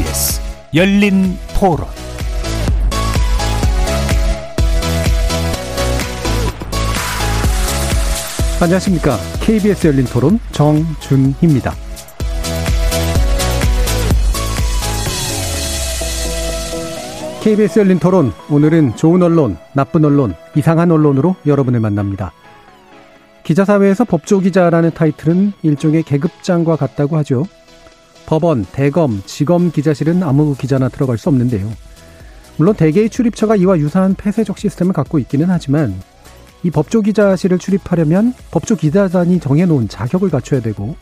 KBS 열린 토론 안녕하십니까. KBS 열린 토론 정준희입니다. KBS 열린 토론 오늘은 좋은 언론, 나쁜 언론, 이상한 언론으로 여러분을 만납니다. 기자사회에서 법조기자라는 타이틀은 일종의 계급장과 같다고 하죠. 법원, 대검, 지검 기자실은 아무 기자나 들어갈 수 없는데요. 물론 대개의 출입처가 이와 유사한 폐쇄적 시스템을 갖고 있기는 하지만 이 법조 기자실을 출입하려면 법조 기자단이 정해놓은 자격을 갖춰야 되고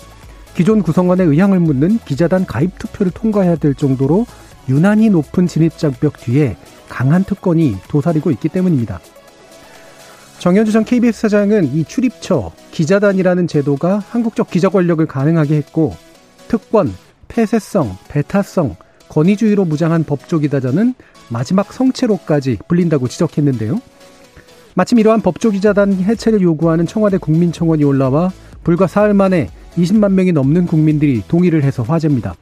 기존 구성원의 의향을 묻는 기자단 가입 투표를 통과해야 될 정도로 유난히 높은 진입장벽 뒤에 강한 특권이 도사리고 있기 때문입니다. 정현주 전 KBS 사장은 이 출입처, 기자단이라는 제도가 한국적 기자 권력을 가능하게 했고 특권, 폐쇄성, 배타성, 권위주의로 무장한 법조 기자단은 마지막 성체로까지 불린다고 지적했는데요. 마침 이러한 법조 기자단 해체를 요구하는 청와대 국민청원이 올라와 불과 사흘 만에 20만 명이 넘는 국민들이 동의를 해서 화제입니다.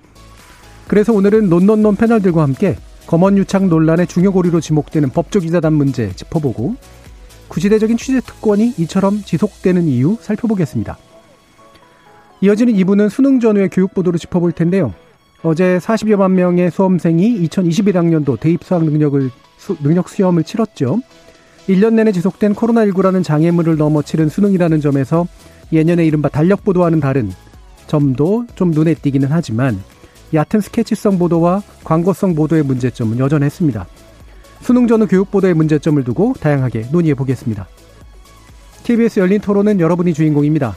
그래서 오늘은 논논논 패널들과 함께 검언유착 논란의 중요 고리로 지목되는 법조 기자단 문제 짚어보고 구시대적인 취재 특권이 이처럼 지속되는 이유 살펴보겠습니다. 이어지는 2부는 수능 전후의 교육 보도를 짚어볼 텐데요. 어제 40여만 명의 수험생이 2021학년도 대입 수학 능력을 수, 능력 시험을 치렀죠. 1년 내내 지속된 코로나19라는 장애물을 넘어 치른 수능이라는 점에서 예년에 이른바 달력 보도와는 다른 점도 좀 눈에 띄기는 하지만 얕은 스케치성 보도와 광고성 보도의 문제점은 여전했습니다. 수능 전후 교육 보도의 문제점을 두고 다양하게 논의해 보겠습니다. KBS 열린 토론은 여러분이 주인공입니다.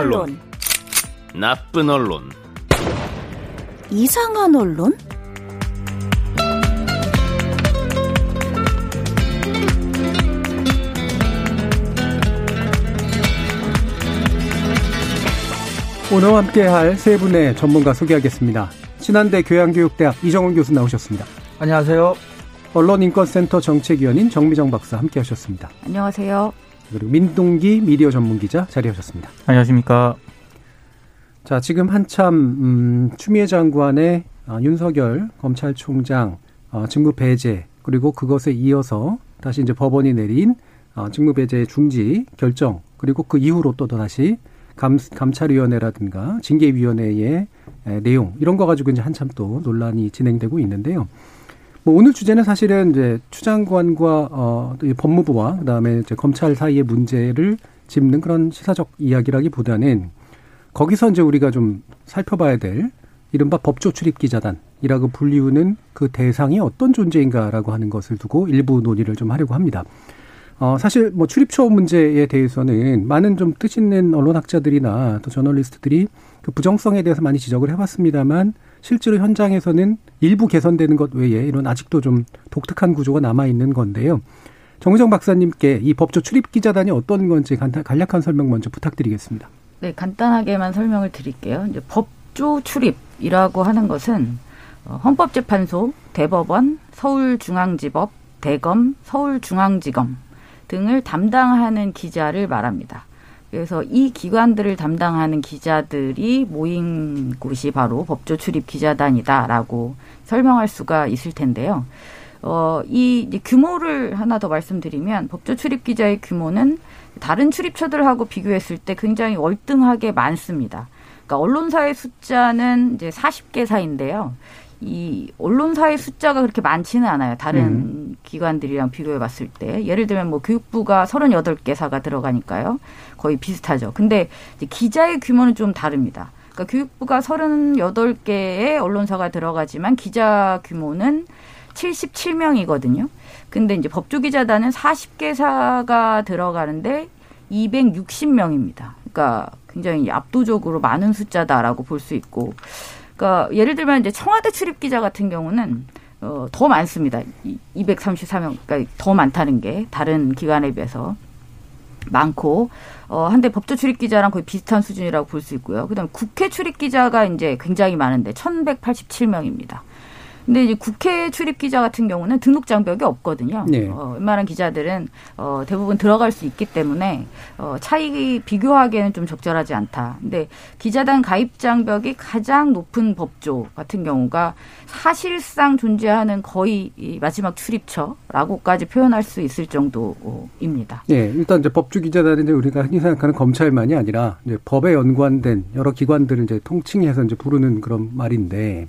언론, 나쁜 언론, 이상한 언론? 오늘 함께할 세 분의 전문가 소개하겠습니다. 신한대 교양교육대학 이정훈 교수 나오셨습니다. 안녕하세요. 언론인권센터 정책위원인 정미정 박사 함께하셨습니다. 안녕하세요. 그리고 민동기 미디어 전문 기자 자리하셨습니다. 안녕하십니까. 자, 지금 한참 음, 추미애 장관의 어, 윤석열 검찰총장 어, 직무 배제 그리고 그것에 이어서 다시 이제 법원이 내린 어, 직무 배제 중지 결정 그리고 그 이후로 또 다시 감, 감찰위원회라든가 징계위원회의 에, 내용 이런 거 가지고 이제 한참 또 논란이 진행되고 있는데요. 뭐 오늘 주제는 사실은 이제 추 장관과 어, 또 법무부와 그다음에 이제 검찰 사이의 문제를 짚는 그런 시사적 이야기라기보다는 거기서 이제 우리가 좀 살펴봐야 될 이른바 법조 출입 기자단이라고 불리우는 그 대상이 어떤 존재인가라고 하는 것을 두고 일부 논의를 좀 하려고 합니다. 어, 사실 뭐 출입처 문제에 대해서는 많은 좀 뜻 있는 언론학자들이나 또 저널리스트들이 그 부정성에 대해서 많이 지적을 해봤습니다만 실제로 현장에서는 일부 개선되는 것 외에 이런 아직도 좀 독특한 구조가 남아 있는 건데요. 정의정 박사님께 이 법조 출입 기자단이 어떤 건지 간략한 설명 먼저 부탁드리겠습니다. 네, 간단하게만 설명을 드릴게요. 이제 법조 출입이라고 하는 것은 어, 헌법재판소, 대법원, 서울중앙지법, 대검, 서울중앙지검 등을 담당하는 기자를 말합니다. 그래서 이 기관들을 담당하는 기자들이 모인 곳이 바로 법조 출입 기자단이다라고 설명할 수가 있을 텐데요. 어, 이 규모를 하나 더 말씀드리면 법조 출입 기자의 규모는 다른 출입처들하고 비교했을 때 굉장히 월등하게 많습니다. 그러니까 언론사의 숫자는 이제 40개사인데요. 이 언론사의 숫자가 그렇게 많지는 않아요. 다른 음. 기관들이랑 비교해 봤을 때. 예를 들면 뭐 교육부가 38개사가 들어가니까요. 거의 비슷하죠. 근데 기자의 규모는 좀 다릅니다. 그러니까 교육부가 38개의 언론사가 들어가지만 기자 규모는 77명이거든요. 근데 이제 법조기자단은 40개사가 들어가는데 260명입니다. 그러니까 굉장히 압도적으로 많은 숫자다라고 볼 수 있고 그러니까 예를 들면 이제 청와대 출입 기자 같은 경우는 어, 더 많습니다. 234명, 그러니까 더 많다는 게 다른 기관에 비해서 많고 어, 한데 법조 출입 기자랑 거의 비슷한 수준이라고 볼 수 있고요. 그다음에 국회 출입 기자가 이제 굉장히 많은데 1,187명입니다. 근데 이제 국회 출입 기자 같은 경우는 등록 장벽이 없거든요. 네. 어, 웬만한 기자들은 어, 대부분 들어갈 수 있기 때문에 어, 차이 비교하기에는 좀 적절하지 않다. 근데 기자단 가입 장벽이 가장 높은 법조 같은 경우가 사실상 존재하는 거의 이 마지막 출입처라고까지 표현할 수 있을 정도입니다. 네, 일단 이제 법조 기자단인데 우리가 흔히 생각하는 검찰만이 아니라 이제 법에 연관된 여러 기관들을 이제 통칭해서 이제 부르는 그런 말인데.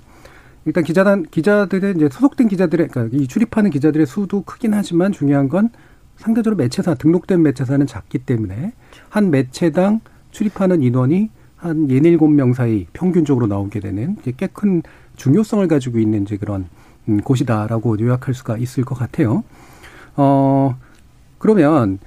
일단 기자단 기자들의 이제 소속된 기자들의 그러니까 이 출입하는 기자들의 수도 크긴 하지만 중요한 건 상대적으로 매체사 등록된 매체사는 작기 때문에 한 매체당 출입하는 인원이 한 예닐곱 명 사이 평균적으로 나오게 되는 꽤 큰 중요성을 가지고 있는 이제 그런 음, 곳이다라고 요약할 수가 있을 것 같아요. 어 그러면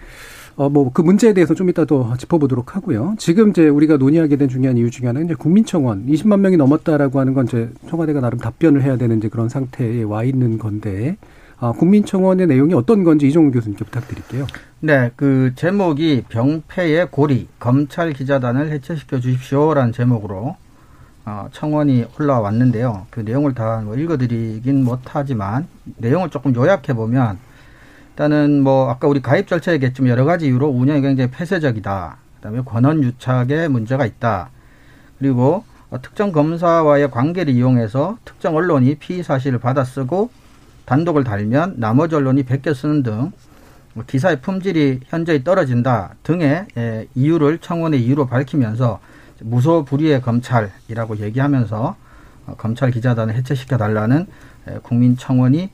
어, 뭐, 그 문제에 대해서 좀 이따 또 짚어보도록 하고요. 지금 이제 우리가 논의하게 된 중요한 이유 중에 하나는 이제 국민청원 20만 명이 넘었다라고 하는 건 이제 청와대가 나름 답변을 해야 되는 이제 그런 상태에 와 있는 건데, 아, 국민청원의 내용이 어떤 건지 이종훈 교수님께 부탁드릴게요. 네, 그 제목이 병폐의 고리, 검찰 기자단을 해체시켜 주십시오라는 제목으로 어, 청원이 올라왔는데요. 그 내용을 다 뭐 읽어드리긴 못하지만 내용을 조금 요약해 보면 일단은 뭐 아까 우리 가입 절차 얘기했지만 여러 가지 이유로 운영이 굉장히 폐쇄적이다. 그다음에 권한 유착에 문제가 있다. 그리고 특정 검사와의 관계를 이용해서 특정 언론이 피의 사실을 받아쓰고 단독을 달면 나머지 언론이 베껴 쓰는 등뭐 기사의 품질이 현저히 떨어진다 등의 예, 이유를 청원의 이유로 밝히면서 무소 불위의 검찰이라고 얘기하면서 어, 검찰 기자단을 해체시켜 달라는 예, 국민 청원이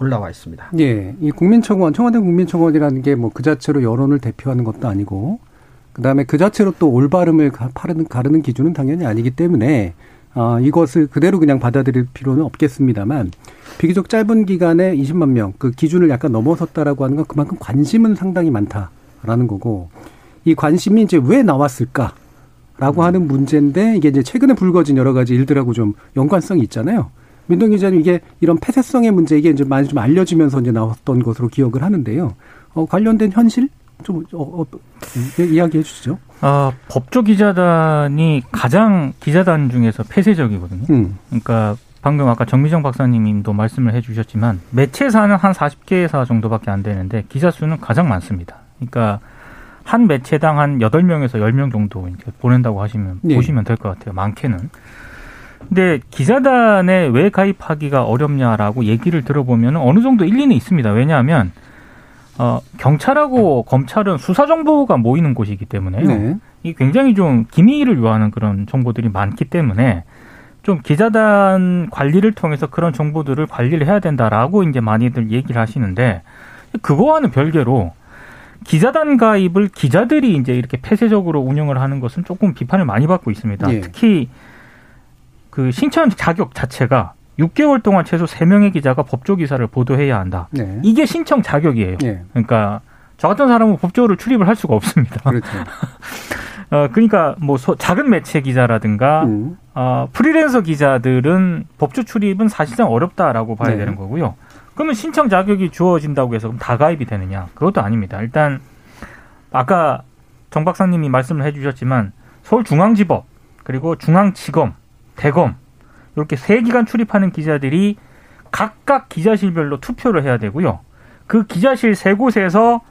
올라와 있습니다. 예, 이 국민청원, 청와대 국민청원이라는 게 뭐 그 자체로 여론을 대표하는 것도 아니고, 그 다음에 그 자체로 또 올바름을 가르는, 가르는 기준은 당연히 아니기 때문에, 아, 이것을 그대로 그냥 받아들일 필요는 없겠습니다만, 비교적 짧은 기간에 20만 명, 그 기준을 약간 넘어섰다라고 하는 건 그만큼 관심은 상당히 많다라는 거고, 이 관심이 이제 왜 나왔을까? 라고 하는 문제인데, 이게 이제 최근에 불거진 여러 가지 일들하고 좀 연관성이 있잖아요. 민동 기자님 이게 이런 폐쇄성의 문제 이게 이제 많이 좀 알려지면서 이제 나왔던 것으로 기억을 하는데요. 어, 관련된 현실 좀 어, 어, 예, 이야기해 주시죠. 아, 법조 기자단이 가장 기자단 중에서 폐쇄적이거든요. 음. 그러니까 방금 아까 정미정 박사님도 말씀을 해주셨지만 매체사는 한 40개사 정도밖에 안 되는데 기자 수는 가장 많습니다. 그러니까 한 매체당 한 8명에서 10명 정도 이제 보낸다고 하시면 네. 보시면 될 것 같아요. 많게는. 근데 기자단에 왜 가입하기가 어렵냐라고 얘기를 들어보면 어느 정도 일리는 있습니다. 왜냐하면 어, 경찰하고 검찰은 수사 정보가 모이는 곳이기 때문에 네. 이 굉장히 좀 기밀을 요하는 그런 정보들이 많기 때문에 좀 기자단 관리를 통해서 그런 정보들을 관리를 해야 된다라고 이제 많이들 얘기를 하시는데 그거와는 별개로 기자단 가입을 기자들이 이제 이렇게 폐쇄적으로 운영을 하는 것은 조금 비판을 많이 받고 있습니다. 네. 특히 그 신청 자격 자체가 6개월 동안 최소 3명의 기자가 법조 기사를 보도해야 한다. 네. 이게 신청 자격이에요. 네. 그러니까 저 같은 사람은 법조를 출입을 할 수가 없습니다. 그렇죠. 어, 그러니까 뭐 소, 작은 매체 기자라든가 음. 어, 프리랜서 기자들은 법조 출입은 사실상 어렵다라고 봐야 네. 되는 거고요. 그러면 신청 자격이 주어진다고 해서 그럼 다 가입이 되느냐? 그것도 아닙니다. 일단 아까 정 박사님이 말씀을 해주셨지만 서울중앙지법 그리고 중앙지검 대검 이렇게 세 기관 출입하는 기자들이 각각 기자실별로 투표를 해야 되고요. 그 기자실 세 곳에서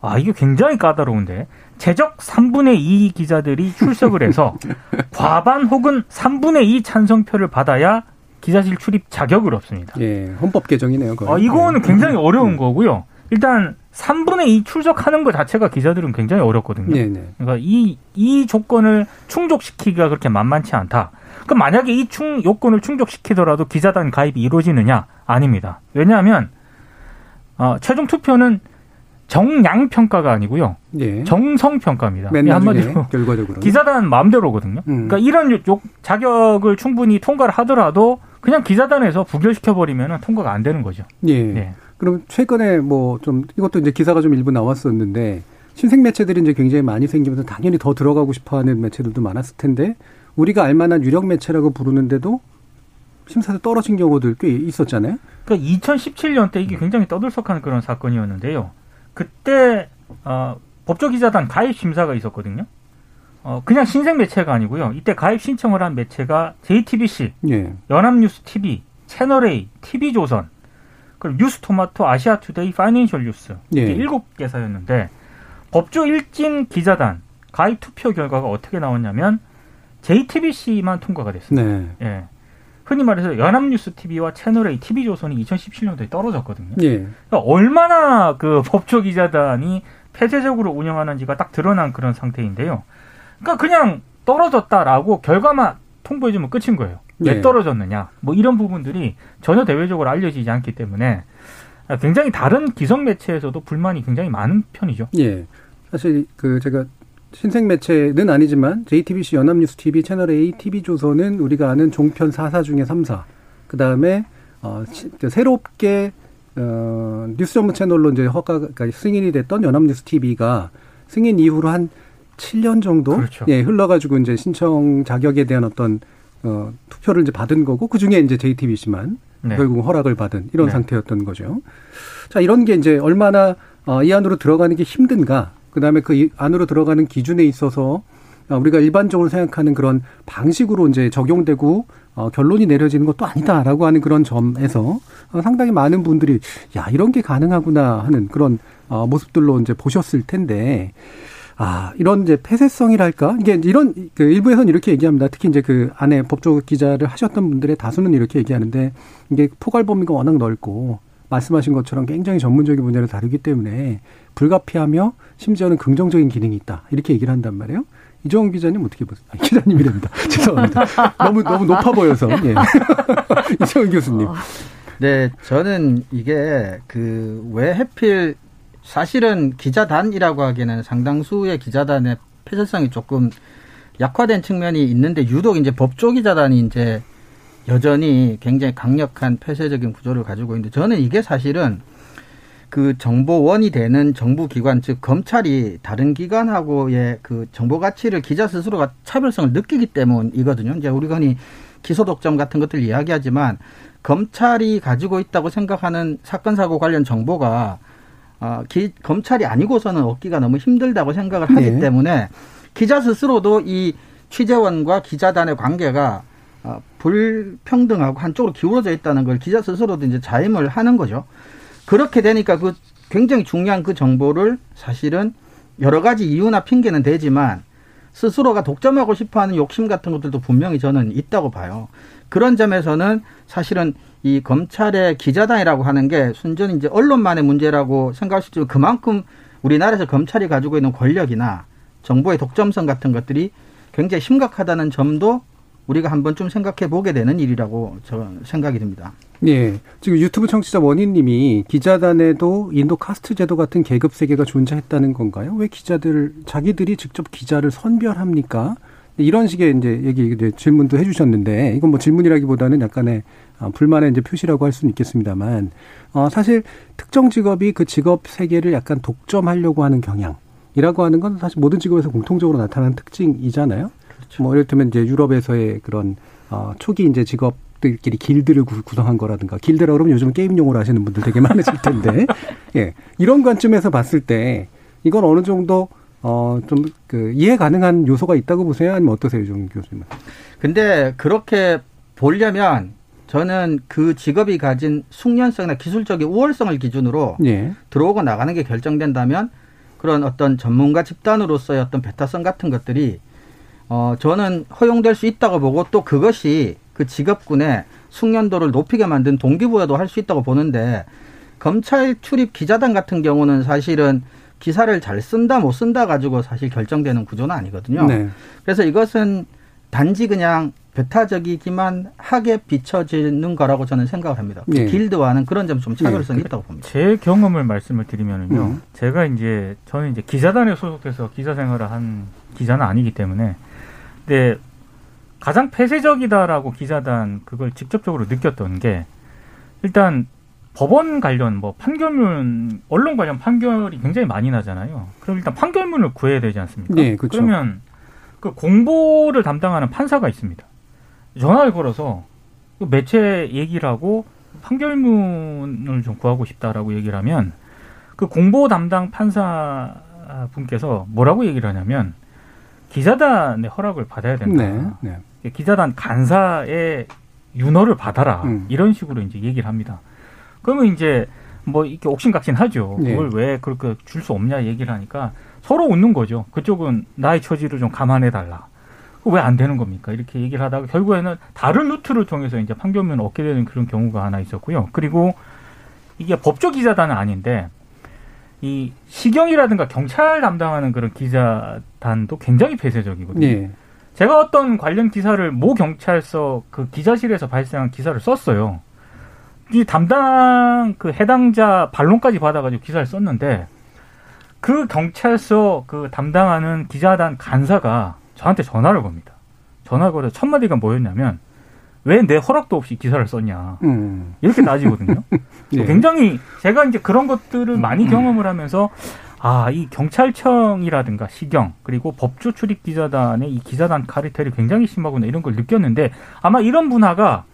아 이게 굉장히 까다로운데 제적 3분의 2 기자들이 출석을 해서 과반 혹은 3분의 2 찬성표를 받아야 기자실 출입 자격을 얻습니다. 예, 헌법 개정이네요. 아, 이거는 굉장히 네. 어려운 네. 거고요. 일단 3분의 2 출석하는 것 자체가 기자들은 굉장히 어렵거든요. 네네. 네. 그러니까 이, 이 조건을 충족시키기가 그렇게 만만치 않다. 그럼 만약에 이 충, 요건을 충족시키더라도 기자단 가입이 이루어지느냐? 아닙니다. 왜냐하면, 어, 최종 투표는 정량 평가가 아니고요. 예. 정성 평가입니다. 한마디로 결과적으로 기자단 마음대로거든요. 음. 그러니까 이런 요, 자격을 충분히 통과를 하더라도 그냥 기자단에서 부결시켜 버리면 통과가 안 되는 거죠. 예. 예. 그럼 최근에 뭐 좀 이것도 이제 기사가 좀 일부 나왔었는데 신생 매체들이 이제 굉장히 많이 생기면서 당연히 더 들어가고 싶어하는 매체들도 많았을 텐데 우리가 알만한 유력 매체라고 부르는데도 심사에서 떨어진 경우들 꽤 있었잖아요. 그러니까 2017년 때 이게 굉장히 떠들썩한 그런 사건이었는데요. 그때 어, 법조기자단 가입 심사가 있었거든요. 어, 그냥 신생 매체가 아니고요. 이때 가입 신청을 한 매체가 JTBC, 예. 연합뉴스 TV, 채널A, TV조선, 그리고 뉴스토마토, 아시아투데이, 파이낸셜 뉴스 예. 일곱 개사였는데 법조 일진 기자단 가입 투표 결과가 어떻게 나왔냐면 JTBC만 통과가 됐습니다. 네. 예. 흔히 말해서 연합뉴스 TV와 채널A, TV조선이 2017년도에 떨어졌거든요. 예. 그러니까 얼마나 그 법조 기자단이 폐쇄적으로 운영하는지가 딱 드러난 그런 상태인데요. 그러니까 그냥 떨어졌다라고 결과만 통보해주면 끝인 거예요. 왜 예. 떨어졌느냐. 뭐 이런 부분들이 전혀 대외적으로 알려지지 않기 때문에 굉장히 다른 기성 매체에서도 불만이 굉장히 많은 편이죠. 예. 사실 그 제가 신생 매체는 아니지만 JTBC 연합뉴스 TV, 채널 A, TV조선은 우리가 아는 종편 4사 중에 3사. 그 다음에 어, 새롭게 어, 뉴스 전문 채널로 이제 허가 그러니까 승인이 됐던 연합뉴스 TV가 승인 이후로 한 7년 정도 그렇죠. 예, 흘러가지고 이제 신청 자격에 대한 어떤 어, 투표를 이제 받은 거고 그 중에 이제 JTBC만 네. 결국 허락을 받은 이런 네. 상태였던 거죠. 자 이런 게 이제 얼마나 어, 이 안으로 들어가는 게 힘든가 그 다음에 그 안으로 들어가는 기준에 있어서 어, 우리가 일반적으로 생각하는 그런 방식으로 이제 적용되고 어, 결론이 내려지는 것도 아니다라고 하는 그런 점에서 어, 상당히 많은 분들이 야 이런 게 가능하구나 하는 그런 어, 모습들로 이제 보셨을 텐데 아 이런 이제 폐쇄성이랄까 이게 이런 그 일부에서는 이렇게 얘기합니다. 특히 이제 그 안에 법조 기자를 하셨던 분들의 다수는 이렇게 얘기하는데 이게 포괄 범위가 워낙 넓고 말씀하신 것처럼 굉장히 전문적인 분야를 다루기 때문에 불가피하며 심지어는 긍정적인 기능이 있다. 이렇게 얘기를 한단 말이에요. 이정훈 기자님 어떻게 보세요? 아, 기자님이랍니다. 죄송합니다. 너무 너무 높아 보여서. 예. 이정훈 교수님. 어. 네, 저는 이게 그 왜 해필 사실은 기자단이라고 하기에는 상당수의 기자단의 폐쇄성이 조금 약화된 측면이 있는데 유독 이제 법조 기자단이 이제 여전히 굉장히 강력한 폐쇄적인 구조를 가지고 있는데 저는 이게 사실은 그 정보원이 되는 정부 기관 즉 검찰이 다른 기관하고의 그 정보 가치를 기자 스스로가 차별성을 느끼기 때문이거든요. 이제 우리가 흔히 기소 독점 같은 것들 이야기하지만 검찰이 가지고 있다고 생각하는 사건 사고 관련 정보가 어, 기, 검찰이 아니고서는 얻기가 너무 힘들다고 생각을 하기 네. 때문에 기자 스스로도 이 취재원과 기자단의 관계가 어, 불평등하고 한쪽으로 기울어져 있다는 걸 기자 스스로도 이제 자임을 하는 거죠. 그렇게 되니까 그 굉장히 중요한 그 정보를 사실은 여러 가지 이유나 핑계는 되지만 스스로가 독점하고 싶어 하는 욕심 같은 것들도 분명히 저는 있다고 봐요. 그런 점에서는 사실은 이 검찰의 기자단이라고 하는 게 순전히 이제 언론만의 문제라고 생각할 수 있지만 그만큼 우리나라에서 검찰이 가지고 있는 권력이나 정보의 독점성 같은 것들이 굉장히 심각하다는 점도 우리가 한번 좀 생각해 보게 되는 일이라고 저 생각이 듭니다. 예. 지금 유튜브 청취자 원희님이 기자단에도 인도 카스트 제도 같은 계급 세계가 존재했다는 건가요? 왜 기자들 자기들이 직접 기자를 선별합니까? 이런 식의 이제 얘기 이제 질문도 해주셨는데 이건 뭐 질문이라기보다는 약간의 어, 불만의 이제 표시라고 할 수는 있겠습니다만 어 사실 특정 직업이 그 직업 세계를 약간 독점하려고 하는 경향이라고 하는 건 사실 모든 직업에서 공통적으로 나타나는 특징이잖아요. 그렇죠. 뭐 예를 들면 이제 유럽에서의 그런 어 초기 이제 직업 들끼리 길드를 구성한 거라든가 길드라 그러면 요즘 게임 용어로 하시는 분들 되게 많으실 텐데 예 이런 관점에서 봤을 때 이건 어느 정도 어 좀 그 이해 가능한 요소가 있다고 보세요 아니면 어떠세요 정 교수님은? 근데 그렇게 보려면 저는 그 직업이 가진 숙련성이나 기술적인 우월성을 기준으로 예. 들어오고 나가는 게 결정된다면 그런 어떤 전문가 집단으로서의 어떤 배타성 같은 것들이 어, 저는 허용될 수 있다고 보고 또 그것이 그 직업군의 숙련도를 높이게 만든 동기부여도 할 수 있다고 보는데 검찰 출입 기자단 같은 경우는 사실은 기사를 잘 쓴다 못 쓴다 가지고 사실 결정되는 구조는 아니거든요. 네. 그래서 이것은 단지 그냥 배타적이기만 하게 비춰지는 거라고 저는 생각을 합니다. 네. 길드와는 그런 점 좀 차별성이 네. 있다고 봅니다. 제 경험을 말씀을 드리면은요. 음. 제가 이제 저는 이제 기자단에 소속해서 기자 생활을 한 기자는 아니기 때문에 근데 가장 폐쇄적이다라고 기자단 그걸 직접적으로 느꼈던 게 일단 법원 관련 뭐 판결문 언론 관련 판결이 굉장히 많이 나잖아요. 그럼 일단 판결문을 구해야 되지 않습니까? 네, 그렇죠. 그러면 그 공보를 담당하는 판사가 있습니다. 전화를 걸어서 그 매체 얘기를 하고 판결문을 좀 구하고 싶다라고 얘기를 하면 그 공보 담당 판사 분께서 뭐라고 얘기를 하냐면 기자단의 허락을 받아야 된다. 네, 네. 기자단 간사의 윤허를 받아라. 음. 이런 식으로 이제 얘기를 합니다. 그러면 이제 뭐 이렇게 옥신각신하죠. 네. 그걸 왜 그렇게 줄 수 없냐 얘기를 하니까 서로 웃는 거죠. 그쪽은 나의 처지를 좀 감안해 달라. 왜 안 되는 겁니까? 이렇게 얘기를 하다가 결국에는 다른 루트를 통해서 이제 판결문을 얻게 되는 그런 경우가 하나 있었고요. 그리고 이게 법조 기자단은 아닌데 이 시경이라든가 경찰 담당하는 그런 기자단도 굉장히 폐쇄적이거든요. 네. 제가 어떤 관련 기사를 모 경찰서 그 기자실에서 발생한 기사를 썼어요. 이 담당 그 해당자 반론까지 받아가지고 기사를 썼는데 그 경찰서 그 담당하는 기자단 간사가 저한테 전화를 겁니다. 전화 걸어 첫 마디가 뭐였냐면 왜 내 허락도 없이 기사를 썼냐 음. 이렇게 따지거든요. 네. 굉장히 제가 이제 그런 것들을 많이 음. 경험을 하면서 아 이 경찰청이라든가 시경 그리고 법조 출입 기자단의 이 기자단 카르텔이 굉장히 심하구나 이런 걸 느꼈는데 아마 이런 문화가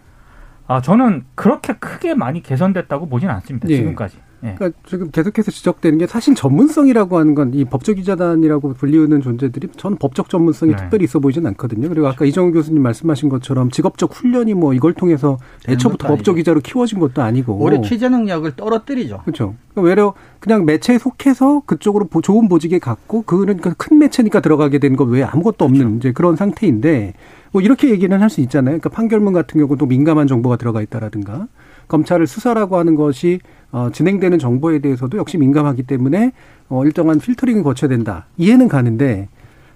아 저는 그렇게 크게 많이 개선됐다고 보진 않습니다. 네. 지금까지. 네. 그러니까 지금 계속해서 지적되는 게 사실 전문성이라고 하는 건 이 법적 기자단이라고 불리우는 존재들이 저는 법적 전문성이 네. 특별히 있어 보이진 않거든요. 그리고 아까 이정우 교수님 말씀하신 것처럼 직업적 훈련이 뭐 이걸 통해서 애초부터 법적 기자로 키워진 것도 아니고 오래 취재 능력을 떨어뜨리죠. 그렇죠. 그러니까 외려 그냥 매체에 속해서 그쪽으로 좋은 보직에 갔고 그는 큰 매체니까 들어가게 된 것 외에 아무것도 없는 그렇죠. 이제 그런 상태인데 뭐 이렇게 얘기는 할 수 있잖아요. 그러니까 판결문 같은 경우도 민감한 정보가 들어가 있다라든가 검찰을 수사라고 하는 것이 어, 진행되는 정보에 대해서도 역시 민감하기 때문에 어, 일정한 필터링을 거쳐야 된다. 이해는 가는데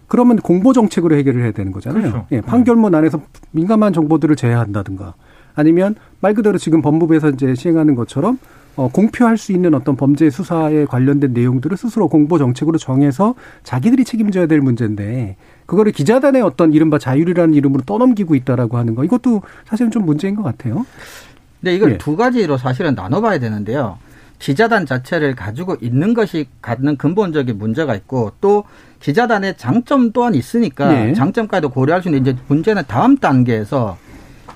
그러면 공보 정책으로 해결을 해야 되는 거잖아요. 그렇죠. 예, 판결문 안에서 민감한 정보들을 제외한다든가 아니면 말 그대로 지금 법무부에서 이제 시행하는 것처럼 어, 공표할 수 있는 어떤 범죄 수사에 관련된 내용들을 스스로 공보 정책으로 정해서 자기들이 책임져야 될 문제인데 그거를 기자단의 어떤 이른바 자율이라는 이름으로 떠넘기고 있다라고 하는 거 이것도 사실은 좀 문제인 것 같아요. 근데 이걸 예. 두 가지로 사실은 나눠봐야 되는데요. 기자단 자체를 가지고 있는 것이 갖는 근본적인 문제가 있고 또 기자단의 장점 또한 있으니까 네. 장점까지도 고려할 수 있는 이제 문제는 다음 단계에서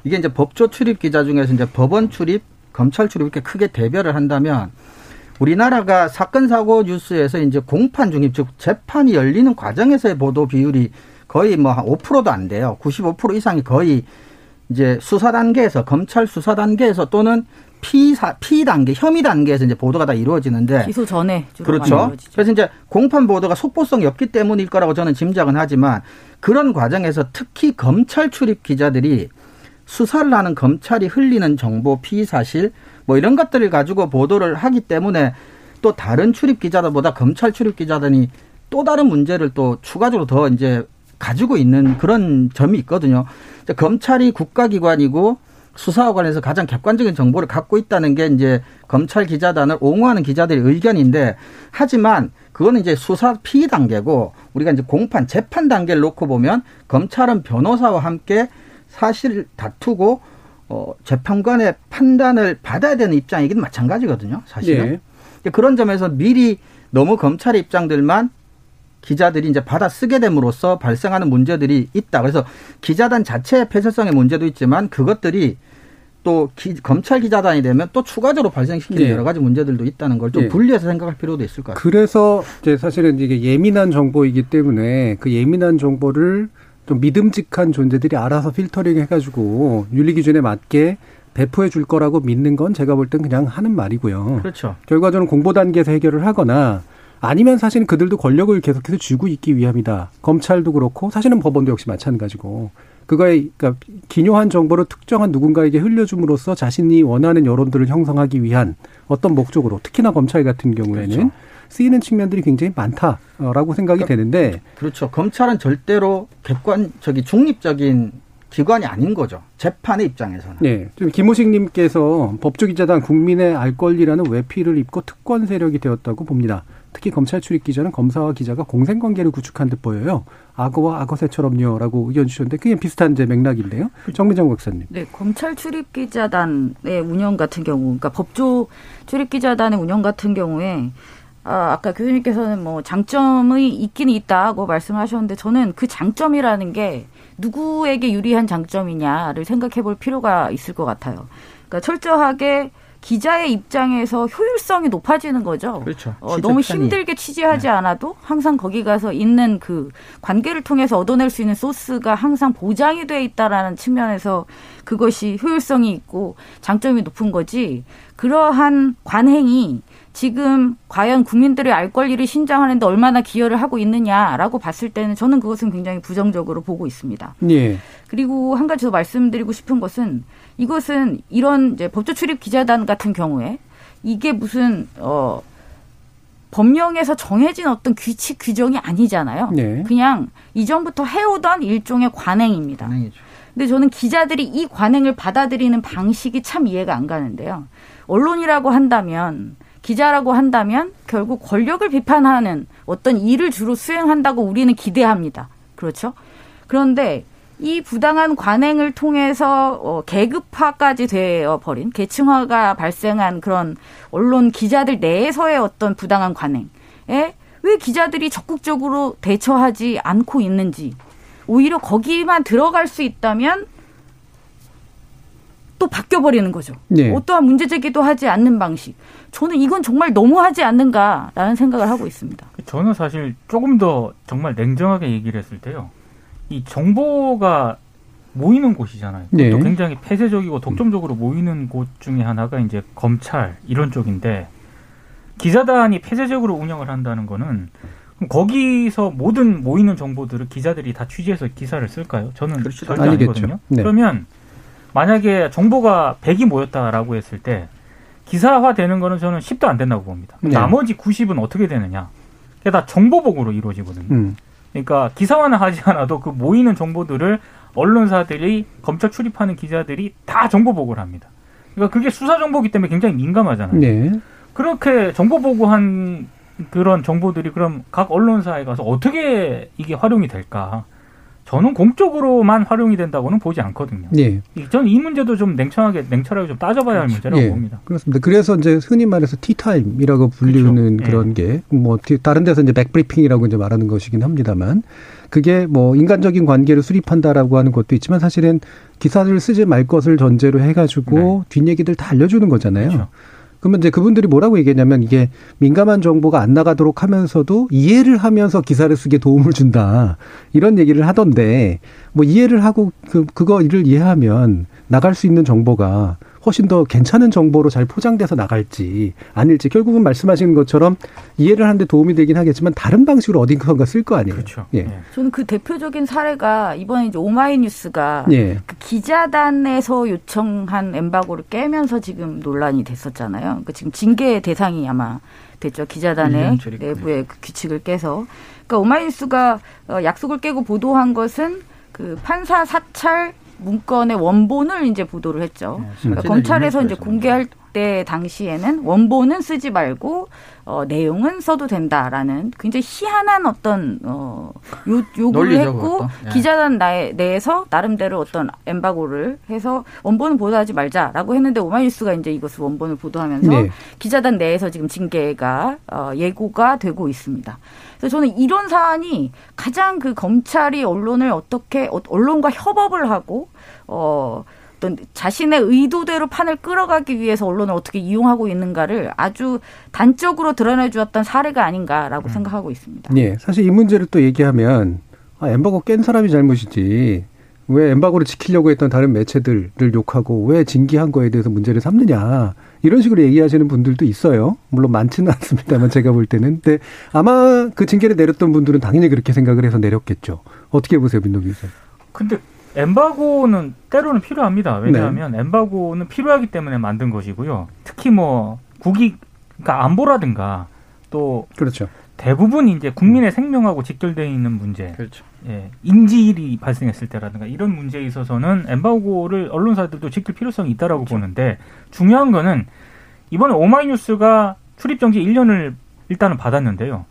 이게 이제 법조 출입 기자 중에서 이제 법원 출입, 검찰 출입 이렇게 크게 대별을 한다면 우리나라가 사건 사고 뉴스에서 이제 공판 중입 즉 재판이 열리는 과정에서의 보도 비율이 거의 뭐 한 5%도 안 돼요. 95% 이상이 거의 이제 수사 단계에서 검찰 수사 단계에서 또는 피사 피 단계 혐의 단계에서 이제 보도가 다 이루어지는데 기소 전에 그렇죠. 그래서 이제 공판 보도가 속보성이 없기 때문일 거라고 저는 짐작은 하지만 그런 과정에서 특히 검찰 출입 기자들이 수사를 하는 검찰이 흘리는 정보 피의 사실 뭐 이런 것들을 가지고 보도를 하기 때문에 또 다른 출입 기자들보다 검찰 출입 기자단이 또 다른 문제를 또 추가적으로 더 이제 가지고 있는 그런 점이 있거든요. 검찰이 국가기관이고 수사와 관련해서 가장 객관적인 정보를 갖고 있다는 게 이제 검찰 기자단을 옹호하는 기자들의 의견인데 하지만 그거는 이제 수사 피의 단계고 우리가 이제 공판 재판 단계를 놓고 보면 검찰은 변호사와 함께 사실 다투고 어, 재판관의 판단을 받아야 되는 입장이긴 마찬가지거든요. 사실은. 네. 그런 점에서 미리 너무 검찰의 입장들만 기자들이 이제 받아 쓰게 됨으로써 발생하는 문제들이 있다. 그래서 기자단 자체의 폐쇄성의 문제도 있지만 그것들이 또 기, 검찰 기자단이 되면 또 추가적으로 발생시키는 네. 여러 가지 문제들도 있다는 걸좀 네. 분리해서 생각할 필요도 있을 것 같아요. 그래서 이제 사실은 이게 예민한 정보이기 때문에 그 예민한 정보를 좀 믿음직한 존재들이 알아서 필터링 해가지고 윤리 기준에 맞게 배포해 줄 거라고 믿는 건 제가 볼 땐 그냥 하는 말이고요. 그렇죠. 결과적으로 공보 단계에서 해결을 하거나 아니면 사실은 그들도 권력을 계속해서 쥐고 있기 위함이다. 검찰도 그렇고 사실은 법원도 역시 마찬가지고 그거에 그러니까 기묘한 정보를 특정한 누군가에게 흘려줌으로써 자신이 원하는 여론들을 형성하기 위한 어떤 목적으로 특히나 검찰 같은 경우에는 그렇죠. 쓰이는 측면들이 굉장히 많다라고 생각이 그러니까, 되는데 그렇죠. 검찰은 절대로 객관 저기 중립적인 기관이 아닌 거죠. 재판의 입장에서는. 네. 좀 김호식님께서 법조기자단 국민의 알 권리라는 외피를 입고 특권 세력이 되었다고 봅니다. 특히 검찰 출입 기자는 검사와 기자가 공생 관계를 구축한 듯 보여요. 악어와 악어새처럼요라고 의견 주셨는데 그게 비슷한 제 맥락인데요. 정민정 박사님. 네, 검찰 출입 기자단의 운영 같은 경우, 그러니까 법조 출입 기자단의 운영 같은 경우에 아, 아까 교수님께서는 뭐 장점이 있긴 있다고 말씀하셨는데 저는 그 장점이라는 게 누구에게 유리한 장점이냐를 생각해 볼 필요가 있을 것 같아요. 그러니까 철저하게 기자의 입장에서 효율성이 높아지는 거죠. 그렇죠. 어, 너무 힘들게 취재하지 네. 않아도 항상 거기 가서 있는 그 관계를 통해서 얻어낼 수 있는 소스가 항상 보장이 돼 있다라는 측면에서 그것이 효율성이 있고 장점이 높은 거지. 그러한 관행이 지금 과연 국민들의 알 권리를 신장하는데 얼마나 기여를 하고 있느냐라고 봤을 때는 저는 그것은 굉장히 부정적으로 보고 있습니다. 예. 그리고 한 가지 더 말씀드리고 싶은 것은 이것은 이런 이제 법조 출입 기자단 같은 경우에 이게 무슨 어 법령에서 정해진 어떤 규칙 규정이 아니잖아요. 네. 그냥 이전부터 해오던 일종의 관행입니다. 관행이죠. 근데 저는 기자들이 이 관행을 받아들이는 방식이 참 이해가 안 가는데요. 언론이라고 한다면 기자라고 한다면 결국 권력을 비판하는 어떤 일을 주로 수행한다고 우리는 기대합니다. 그렇죠? 그런데 이 부당한 관행을 통해서 어, 계급화까지 되어 버린 계층화가 발생한 그런 언론 기자들 내에서의 어떤 부당한 관행에 왜 기자들이 적극적으로 대처하지 않고 있는지 오히려 거기만 들어갈 수 있다면 또 바뀌어 버리는 거죠. 네. 어떠한 문제 제기도 하지 않는 방식. 저는 이건 정말 너무하지 않는가라는 생각을 하고 있습니다. 저는 사실 조금 더 정말 냉정하게 얘기를 했을 때요. 이 정보가 모이는 곳이잖아요. 네. 또 굉장히 폐쇄적이고 독점적으로 모이는 곳 중에 하나가 이제 검찰 이런 쪽인데 기자단이 폐쇄적으로 운영을 한다는 거는 거기서 모든 모이는 정보들을 기자들이 다 취재해서 기사를 쓸까요? 저는 절대 아니거든요. 네. 그러면 만약에 정보가 100이 모였다라고 했을 때 기사화 되는 거는 저는 10도 안 된다고 봅니다. 네. 나머지 90은 어떻게 되느냐? 그게 다 정보복으로 이루어지거든요. 음. 그러니까 기사화는 하지 않아도 그 모이는 정보들을 언론사들이 검찰 출입하는 기자들이 다 정보 보고를 합니다. 그러니까 그게 수사 정보기 때문에 굉장히 민감하잖아요. 네. 그렇게 정보 보고한 그런 정보들이 그럼 각 언론사에 가서 어떻게 이게 활용이 될까? 저는 공적으로만 활용이 된다고는 보지 않거든요. 예. 저는 이 문제도 좀 냉철하게 냉철하게 좀 따져봐야 할 문제라고 예. 봅니다. 그렇습니다. 그래서 이제 흔히 말해서 티타임이라고 불리는 그렇죠. 그런 예. 게뭐 다른 데서 이제 백브리핑이라고 이제 말하는 것이긴 합니다만 그게 뭐 인간적인 관계를 수립한다라고 하는 것도 있지만 사실은 기사를 쓰지 말 것을 전제로 해가지고 네. 뒷얘기들 다 알려주는 거잖아요. 그렇죠. 그러면 이제 그분들이 뭐라고 얘기했냐면 이게 민감한 정보가 안 나가도록 하면서도 이해를 하면서 기사를 쓰게 도움을 준다. 이런 얘기를 하던데 뭐 이해를 하고 그 그거 이를 이해하면 나갈 수 있는 정보가 훨씬 더 괜찮은 정보로 잘 포장돼서 나갈지 아닐지 결국은 말씀하시는 것처럼 이해를 하는데 도움이 되긴 하겠지만 다른 방식으로 어딘가 쓸거 아니에요. 그렇죠. 예. 네. 저는 그 대표적인 사례가 이번에 이제 오마이뉴스가 예. 그 기자단에서 요청한 엠바고를 깨면서 지금 논란이 됐었잖아요. 그러니까 지금 징계 대상이 아마 됐죠. 기자단의 내부의 그 규칙을 깨서. 그러니까 오마이뉴스가 어, 약속을 깨고 보도한 것은 그 판사 사찰 문건의 원본을 이제 보도를 했죠. 네, 그러니까 검찰에서 이제 공개할 때 당시에는 원본은 쓰지 말고 어, 내용은 써도 된다라는 굉장히 희한한 어떤 어, 요, 요구를 했고 예. 기자단 내, 내에서 나름대로 어떤 엠바고를 해서 원본을 보도하지 말자라고 했는데 오마이뉴스가 이제 이것을 원본을 보도하면서 네. 기자단 내에서 지금 징계가 어, 예고가 되고 있습니다. 그래서 저는 이런 사안이 가장 그 검찰이 언론을 어떻게 어, 언론과 협업을 하고 어 어떤 자신의 의도대로 판을 끌어가기 위해서 언론을 어떻게 이용하고 있는가를 아주 단적으로 드러내 주었던 사례가 아닌가라고 음. 생각하고 있습니다. 네, 사실 이 문제를 또 얘기하면 아, 엠버거 깬 사람이 잘못이지 왜 엠바고를 지키려고 했던 다른 매체들을 욕하고 왜 징계한 거에 대해서 문제를 삼느냐 이런 식으로 얘기하시는 분들도 있어요. 물론 많지는 않습니다만 제가 볼 때는. 근데 아마 그 징계를 내렸던 분들은 당연히 그렇게 생각을 해서 내렸겠죠. 어떻게 보세요, 민노기 기자? 근데 엠바고는 때로는 필요합니다. 왜냐하면 네. 엠바고는 필요하기 때문에 만든 것이고요. 특히 뭐 국익 그러니까 안보라든가 또 그렇죠. 대부분 이제 국민의 생명하고 직결되어 있는 문제, 그렇죠. 예, 인지일이 발생했을 때라든가 이런 문제에 있어서는 엠바고를 언론사들도 지킬 필요성이 있다라고 그렇죠. 보는데 중요한 거는 이번에 오마이뉴스가 출입 정지 1년을 일단은 받았는데요.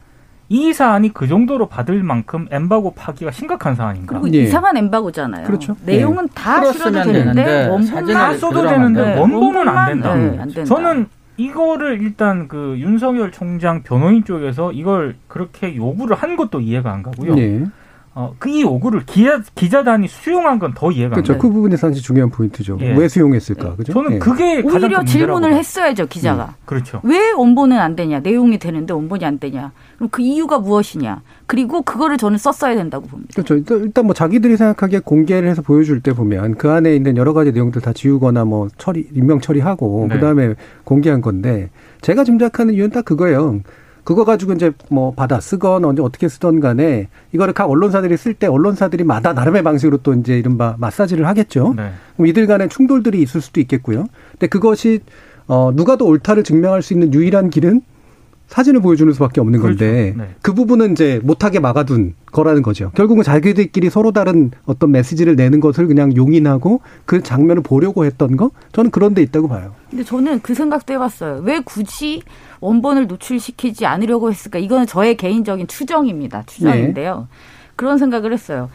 이 사안이 그 정도로 받을 만큼 엠바고 파기가 심각한 사안인가? 그리고 예. 이상한 엠바고잖아요. 그렇죠. 내용은 예. 다 실어도 되는데 원본 다 써도 되는데 원본은 안 된다. 네, 안 된다. 저는 이거를 일단 그 윤석열 총장 변호인 쪽에서 이걸 그렇게 요구를 한 것도 이해가 안 가고요. 네. 어, 그 이 요구를 기자, 기자단이 수용한 건 더 이해가 그렇죠. 그 부분이 사실 중요한 포인트죠. 예. 왜 수용했을까? 예. 그죠? 저는 예. 그게 오히려 질문을 했어야죠, 기자가. 음. 그렇죠. 왜 원본은 안 되냐? 내용이 되는데 원본이 안 되냐? 그럼 그 이유가 무엇이냐? 그리고 그거를 저는 썼어야 된다고 봅니다. 그렇죠. 일단 뭐 자기들이 생각하기에 공개를 해서 보여줄 때 보면 그 안에 있는 여러 가지 내용들 다 지우거나 뭐 처리, 임명 처리하고 네. 그다음에 공개한 건데 제가 짐작하는 이유는 딱 그거예요. 그거 가지고 이제 뭐 받아 쓰건 언제 어떻게 쓰던 간에 이거를 각 언론사들이 쓸 때 언론사들이 마다 나름의 방식으로 또 이제 이른바 마사지를 하겠죠. 네. 그럼 이들 간에 충돌들이 있을 수도 있겠고요. 근데 그것이 어 누가 더 옳다를 증명할 수 있는 유일한 길은 사진을 보여주는 수밖에 없는 그렇죠. 건데 네. 그 부분은 이제 못하게 막아둔 거라는 거죠. 결국은 자기들끼리 서로 다른 어떤 메시지를 내는 것을 그냥 용인하고 그 장면을 보려고 했던 거 저는 그런 데 있다고 봐요. 근데 저는 그 생각도 해봤어요. 왜 굳이 원본을 노출시키지 않으려고 했을까? 이거는 저의 개인적인 추정입니다. 추정인데요. 네. 그런 생각을 했어요.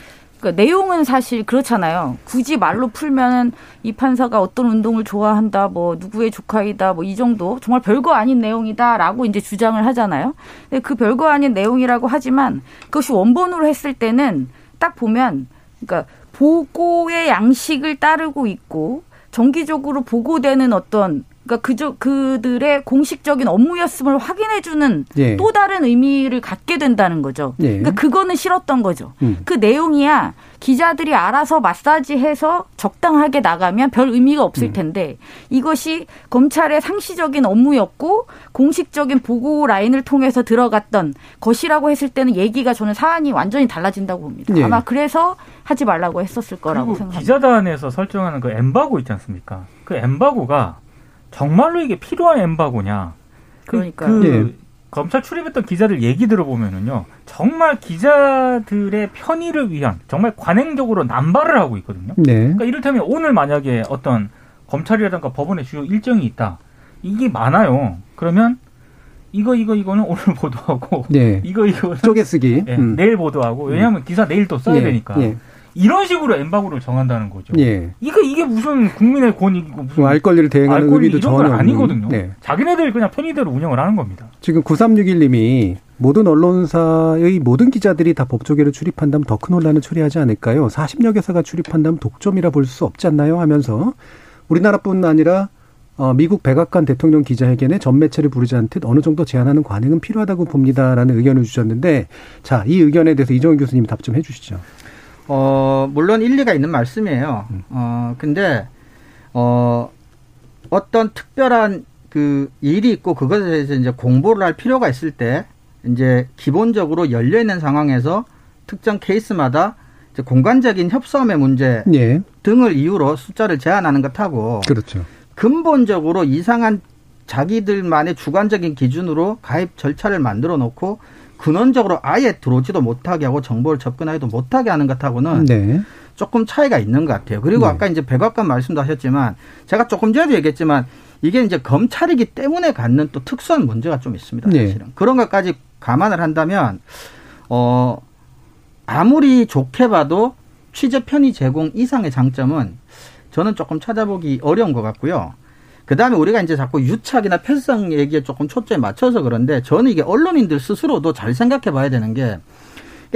그러니까 내용은 사실 그렇잖아요. 굳이 말로 풀면은 이 판사가 어떤 운동을 좋아한다, 뭐 누구의 조카이다, 뭐 이 정도 정말 별거 아닌 내용이다라고 이제 주장을 하잖아요. 근데 그 별거 아닌 내용이라고 하지만 그것이 원본으로 했을 때는 딱 보면 그러니까 보고의 양식을 따르고 있고 정기적으로 보고되는 어떤 그러니까 그저 그들의 공식적인 업무였음을 확인해주는 예. 또 다른 의미를 갖게 된다는 거죠. 예. 그러니까 그거는 싫었던 거죠. 음. 그 내용이야 기자들이 알아서 마사지해서 적당하게 나가면 별 의미가 없을 음. 텐데 이것이 검찰의 상시적인 업무였고 공식적인 보고 라인을 통해서 들어갔던 것이라고 했을 때는 얘기가 저는 사안이 완전히 달라진다고 봅니다. 예. 아마 그래서 하지 말라고 했었을 거라고 생각합니다. 기자단에서 설정하는 그 엠바고 있지 않습니까? 그 엠바고가 정말로 이게 필요한 엠바고냐? 그러니까 그, 그 예. 검찰 출입했던 기자들 얘기 들어보면은요, 정말 기자들의 편의를 위한 정말 관행적으로 남발을 하고 있거든요. 네. 그러니까 이를테면 오늘 만약에 어떤 검찰이라든가 법원의 주요 일정이 있다, 이게 많아요. 그러면 이거 이거 이거는 오늘 보도하고 네. 이거 이거 쪼개쓰기 네, 음. 내일 보도하고 왜냐하면 기사 내일 또 써야 예. 되니까. 예. 이런 식으로 엠바고를 정한다는 거죠. 예. 이거 이게 무슨 국민의 권익이고 무슨 알 권리를 대행하는 의미도 전혀 아니거든요. 네. 자기네들 그냥 편의대로 운영을 하는 겁니다. 지금 9361님이 모든 언론사의 모든 기자들이 다 법조계로 출입한다면 더 큰 혼란을 초래하지 않을까요? 40여 개사가 출입한다면 독점이라 볼 수 없지 않나요? 하면서 우리나라뿐 아니라 어, 미국 백악관 대통령 기자회견에 전 매체를 부르지 않듯 어느 정도 제한하는 관행은 필요하다고 봅니다라는 의견을 주셨는데 자, 이 의견에 대해서 이정훈 교수님이 답좀 해주시죠. 어, 물론 일리가 있는 말씀이에요. 음. 어, 근데, 어, 어떤 특별한 그 일이 있고 그것에 대해서 이제 공부를 할 필요가 있을 때 이제 기본적으로 열려 있는 상황에서 특정 케이스마다 이제 공간적인 협소함의 문제 예. 등을 이유로 숫자를 제한하는 것하고 그렇죠. 근본적으로 이상한 자기들만의 주관적인 기준으로 가입 절차를 만들어 놓고 근원적으로 아예 들어오지도 못하게 하고 정보를 접근하기도 못하게 하는 것하고는 네. 조금 차이가 있는 것 같아요. 그리고 네. 아까 이제 백악관 말씀도 하셨지만 제가 조금 전에도 얘기했지만 이게 이제 검찰이기 때문에 갖는 또 특수한 문제가 좀 있습니다. 네. 사실은 네. 그런 것까지 감안을 한다면 어 아무리 좋게 봐도 취재 편의 제공 이상의 장점은 저는 조금 찾아보기 어려운 것 같고요. 그 다음에 우리가 이제 자꾸 유착이나 폐쇄성 얘기에 조금 초점에 맞춰서 그런데 저는 이게 언론인들 스스로도 잘 생각해 봐야 되는 게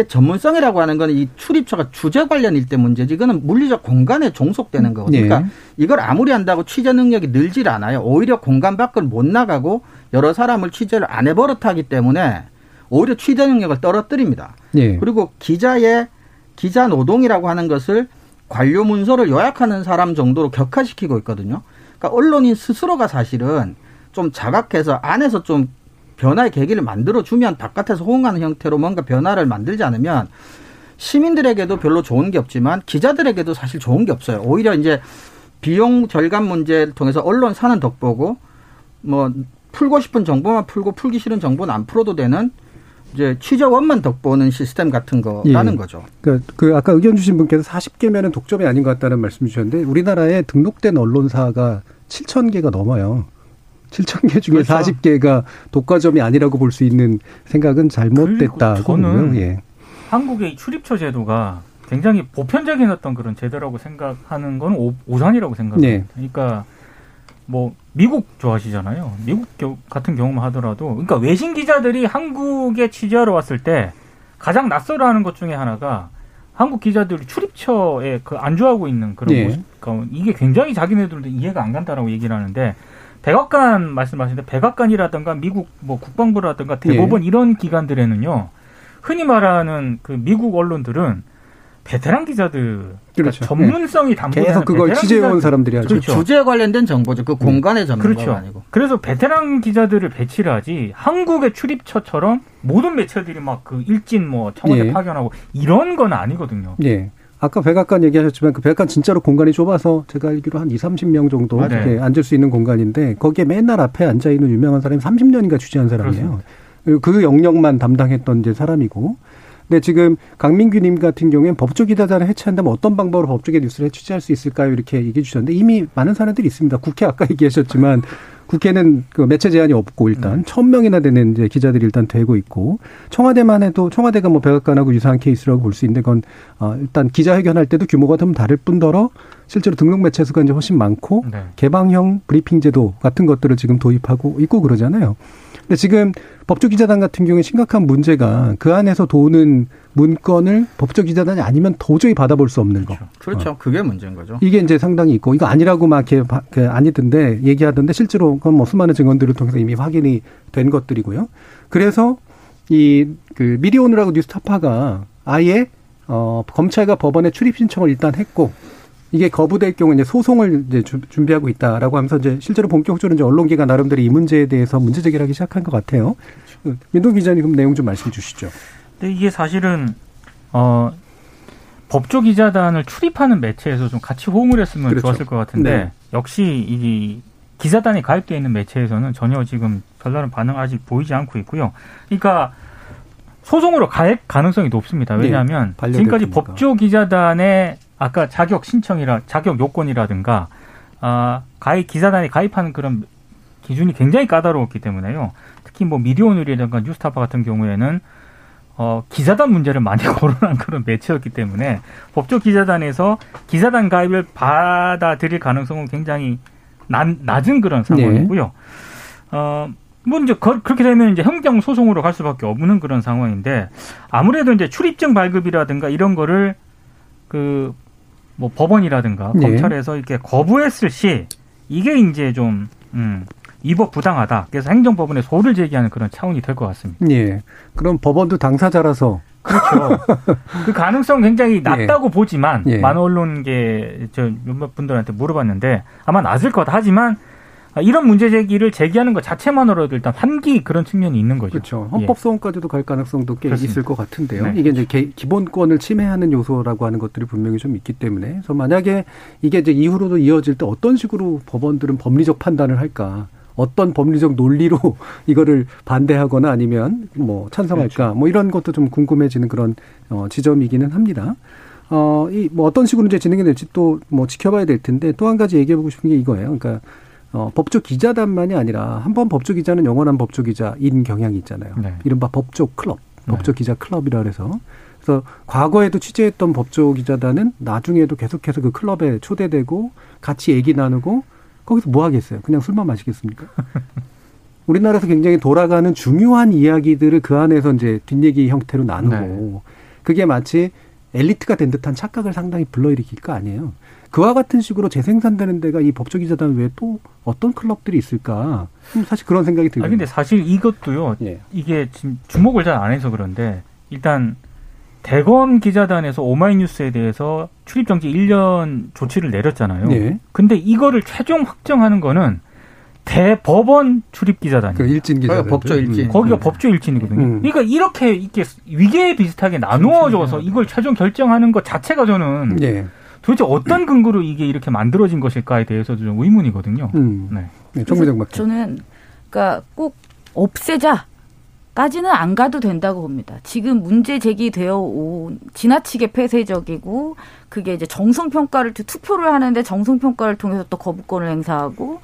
전문성이라고 하는 거는 이 출입처가 주제 관련일 때 문제지 이거는 물리적 공간에 종속되는 거거든요. 그러니까 네. 이걸 아무리 한다고 취재 능력이 늘질 않아요. 오히려 공간 밖을 못 나가고 여러 사람을 취재를 안 해버릇하기 때문에 오히려 취재 능력을 떨어뜨립니다. 네. 그리고 기자의 기자 노동이라고 하는 것을 관료 문서를 요약하는 사람 정도로 격화시키고 있거든요. 그러니까 언론인 스스로가 사실은 좀 자각해서 안에서 좀 변화의 계기를 만들어 주면 바깥에서 호응하는 형태로 뭔가 변화를 만들지 않으면 시민들에게도 별로 좋은 게 없지만 기자들에게도 사실 좋은 게 없어요. 오히려 이제 비용 절감 문제를 통해서 언론 사는 덕보고 뭐 풀고 싶은 정보만 풀고 풀기 싫은 정보는 안 풀어도 되는 이제 취재원만 덕보는 시스템 같은 거라는 예. 거죠. 그러니까 그 아까 의견 주신 분께서 40개면은 독점이 아닌 것 같다는 말씀 주셨는데 우리나라에 등록된 언론사가 7천 개가 넘어요. 7천 개 중에 그렇죠. 40개가 독과점이 아니라고 볼 수 있는 생각은 잘못됐다고 저는 예. 한국의 출입처 제도가 굉장히 보편적인 어떤 그런 제도라고 생각하는 건 오, 오산이라고 생각합니다. 네. 그러니까 뭐 미국 좋아하시잖아요. 미국 같은 경우만 하더라도 그러니까 외신 기자들이 한국에 취재하러 왔을 때 가장 낯설어하는 것 중에 하나가 한국 기자들이 출입처에 그 안주하고 있는 그런 네. 모습. 그러니까 이게 굉장히 자기네들도 이해가 안 간다라고 얘기를 하는데 백악관 말씀하시는데 백악관이라든가 미국 뭐 국방부라든가 대법원 네. 이런 기관들에는요 흔히 말하는 그 미국 언론들은 베테랑 기자들 그러니까 그렇죠. 전문성이 담보되는 계속 그걸 취재해온 사람들이 하죠. 그렇죠. 주제에 관련된 정보죠. 그 공간의 전문가가 그렇죠. 아니고. 그래서 베테랑 기자들을 배치를 하지 한국의 출입처처럼 모든 매체들이 막 그 일진 뭐 청와대 예. 파견하고 이런 건 아니거든요. 예. 아까 백악관 얘기하셨지만 그 백악관 진짜로 공간이 좁아서 제가 알기로 한 2, 30명 정도 네. 앉을 수 있는 공간인데 거기에 맨날 앞에 앉아 있는 유명한 사람이 30년인가 취재한 사람이에요. 그렇습니다. 그 영역만 담당했던 이제 사람이고 근데 지금 강민규님 같은 경우에는 법조 기자단을 해체한다면 어떤 방법으로 법조계 뉴스를 취재할 수 있을까요? 이렇게 얘기해 주셨는데 이미 많은 사람들이 있습니다. 국회 아까 얘기하셨지만 국회는 그 매체 제한이 없고 일단 음. 천 명이나 되는 이제 기자들이 일단 되고 있고 청와대만 해도 청와대가 뭐 백악관하고 유사한 케이스라고 볼 수 있는데 그건 어 일단 기자회견할 때도 규모가 좀 다를 뿐더러 실제로 등록 매체 수가 이제 훨씬 많고 네. 개방형 브리핑 제도 같은 것들을 지금 도입하고 있고 그러잖아요. 근데 지금 법조기자단 같은 경우에 심각한 문제가 그 안에서 도는 문건을 법조기자단이 아니면 도저히 받아볼 수 없는 거. 그렇죠. 그렇죠. 그게 문제인 거죠. 이게 이제 상당히 있고 이거 아니라고 막 이렇게 그 아니던데 얘기하던데 실제로 그건 뭐 수많은 증언들을 통해서 이미 확인이 된 것들이고요. 그래서 이 그 미리오느라고 뉴스타파가 아예 어 검찰과 법원에 출입 신청을 일단 했고 이게 거부될 경우 이제 소송을 이제 준비하고 있다라고 하면서 이제 실제로 본격적으로 이제 언론계가 나름대로 이 문제에 대해서 문제 제기를 하기 시작한 것 같아요. 그렇죠. 민동 기자님 그럼 내용 좀 말씀해 주시죠. 네, 이게 사실은 어 법조 기자단을 출입하는 매체에서 좀 같이 호응을 했으면 그렇죠. 좋았을 것 같은데 네. 역시 이 기자단이 가입되어 있는 매체에서는 전혀 지금 별다른 반응 아직 보이지 않고 있고요. 그러니까 소송으로 갈 가능성이 높습니다. 왜냐하면 네, 지금까지 법조 기자단의 아까 자격 신청이라 자격 요건이라든가 아 가입 기사단에 가입하는 그런 기준이 굉장히 까다로웠기 때문에요. 특히 뭐 미디어오늘이라든가 뉴스타파 같은 경우에는 어, 기자단 문제를 많이 거론한 그런 매체였기 때문에 법조 기자단에서 기자단 가입을 받아들일 가능성은 굉장히 낮, 낮은 그런 상황이고요. 네. 어, 뭐 이제 그렇게 되면 이제 행정 소송으로 갈 수밖에 없는 그런 상황인데 아무래도 이제 출입증 발급이라든가 이런 거를 그 뭐 법원이라든가 네. 검찰에서 이렇게 거부했을 시 이게 이제 좀 음, 위법 부당하다. 그래서 행정법원에 소를 제기하는 그런 차원이 될 것 같습니다. 예. 그럼 법원도 당사자라서 그렇죠. 그 가능성 굉장히 예. 낮다고 예. 보지만 예. 많은 언론계 저 몇몇 분들한테 물어봤는데 아마 낮을 것 하지만 아, 이런 문제 제기를 제기하는 것 자체만으로도 일단 환기 그런 측면이 있는 거죠. 그렇죠. 헌법 소원까지도 갈 가능성도 꽤 그렇습니다. 있을 것 같은데요. 네. 이게 이제 기본권을 침해하는 요소라고 하는 것들이 분명히 좀 있기 때문에 그래서 만약에 이게 이제 이후로도 이어질 때 어떤 식으로 법원들은 법리적 판단을 할까? 어떤 법리적 논리로 이거를 반대하거나 아니면 뭐 찬성할까? 그렇죠. 뭐 이런 것도 좀 궁금해지는 그런 어 지점이기는 합니다. 어, 이, 뭐 어떤 식으로 이제 진행이 될지 또 뭐 지켜봐야 될 텐데 또 한 가지 얘기해 보고 싶은 게 이거예요. 그러니까 어, 법조 기자단만이 아니라 한 번 법조 기자는 영원한 법조 기자인 경향이 있잖아요. 네. 이른바 법조 클럽, 네. 법조 기자 클럽이라 그래서 그래서 과거에도 취재했던 법조 기자단은 나중에도 계속해서 그 클럽에 초대되고 같이 얘기 나누고 거기서 뭐 하겠어요? 그냥 술만 마시겠습니까? 우리나라에서 굉장히 돌아가는 중요한 이야기들을 그 안에서 이제 뒷얘기 형태로 나누고 네. 그게 마치 엘리트가 된 듯한 착각을 상당히 불러일으킬 거 아니에요. 그와 같은 식으로 재생산되는 데가 이 법조기자단 외에 또 어떤 클럽들이 있을까? 사실 그런 생각이 들거든요. 아 근데 사실 이것도요. 예. 이게 지금 주목을 잘 안 해서 그런데 일단 대검 기자단에서 오마이뉴스에 대해서 출입 정지 1년 조치를 내렸잖아요. 네. 근데 이거를 최종 확정하는 거는 대법원 출입 기자단. 그 일진 기자. 법조 일진. 음. 거기가 음. 법조 일진이거든요. 음. 그러니까 이렇게 이렇게 위계 비슷하게 나누어져서 이걸 최종 결정하는 것 자체가 저는 예. 도대체 어떤 근거로 이게 이렇게 만들어진 것일까에 대해서도 좀 의문이거든요. 음. 네. 네, 정부장 저는 그러니까 꼭 없애자. 까지는 안 가도 된다고 봅니다. 지금 문제 제기되어 온 지나치게 폐쇄적이고 그게 이제 정성 평가를 투표를 하는데 정성 평가를 통해서 또 거부권을 행사하고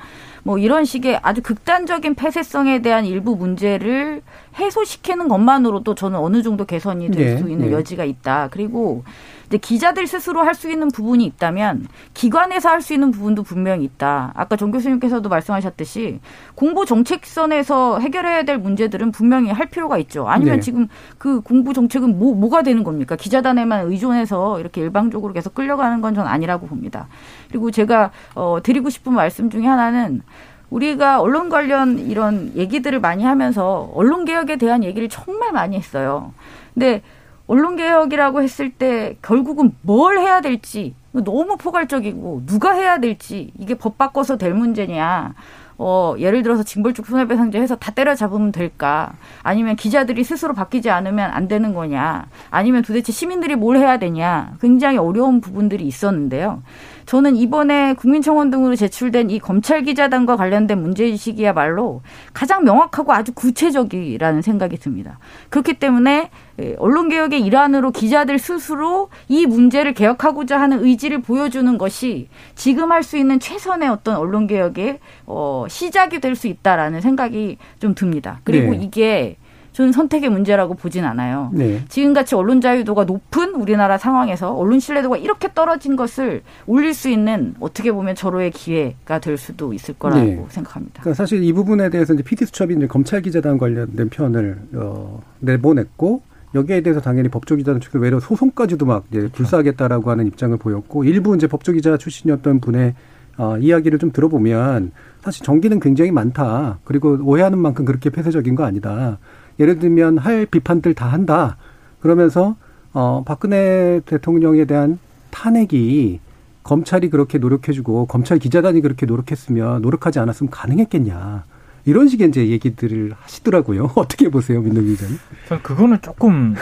뭐 이런 식의 아주 극단적인 폐쇄성에 대한 일부 문제를 해소시키는 것만으로도 저는 어느 정도 개선이 될수 네, 있는 네. 여지가 있다. 그리고 이제 기자들 스스로 할 수 있는 부분이 있다면 기관에서 할 수 있는 부분도 분명히 있다. 아까 정 교수님께서도 말씀하셨듯이 공부 정책선에서 해결해야 될 문제들은 분명히 할 필요가 있죠. 아니면 네. 지금 그 공부 정책은 뭐 뭐가 되는 겁니까? 기자단에만 의존해서 이렇게 일방적으로 계속 끌려가는 건 전 아니라고 봅니다. 그리고 제가 어 드리고 싶은 말씀 중에 하나는 우리가 언론 관련 이런 얘기들을 많이 하면서 언론 개혁에 대한 얘기를 정말 많이 했어요. 근데 언론 개혁이라고 했을 때 결국은 뭘 해야 될지 너무 포괄적이고 누가 해야 될지 이게 법 바꿔서 될 문제냐. 어, 예를 들어서 징벌적 손해배상제 해서 다 때려잡으면 될까? 아니면 기자들이 스스로 바뀌지 않으면 안 되는 거냐? 아니면 도대체 시민들이 뭘 해야 되냐? 굉장히 어려운 부분들이 있었는데요. 저는 이번에 국민청원 등으로 제출된 이 검찰 기자단과 관련된 문제의식이야말로 가장 명확하고 아주 구체적이라는 생각이 듭니다. 그렇기 때문에 언론개혁의 일환으로 기자들 스스로 이 문제를 개혁하고자 하는 의지를 보여주는 것이 지금 할 수 있는 최선의 어떤 언론개혁의 어, 시작이 될 수 있다라는 생각이 좀 듭니다. 그리고 네. 이게 저는 선택의 문제라고 보진 않아요. 네. 지금같이 언론 자유도가 높은 우리나라 상황에서 언론 신뢰도가 이렇게 떨어진 것을 올릴 수 있는 어떻게 보면 절호의 기회가 될 수도 있을 거라고 네. 생각합니다. 그러니까 사실 이 부분에 대해서 이제 PD 수첩이 이제 검찰 기자단 관련된 편을 어, 내보냈고 여기에 대해서 당연히 법조 기자는 측은 외려 소송까지도 막 이제 불사하겠다라고 하는 입장을 보였고 일부 이제 법조 기자 출신이었던 분의 어, 이야기를 좀 들어보면 사실 정기는 굉장히 많다. 그리고 오해하는 만큼 그렇게 폐쇄적인 거 아니다. 예를 들면 할 비판들 다 한다. 그러면서 어 박근혜 대통령에 대한 탄핵이 검찰이 그렇게 노력해주고 검찰 기자단이 그렇게 노력했으면 노력하지 않았으면 가능했겠냐. 이런 식의 이제 얘기들을 하시더라고요. 어떻게 보세요, 민노기 기자님? 전 그거는 조금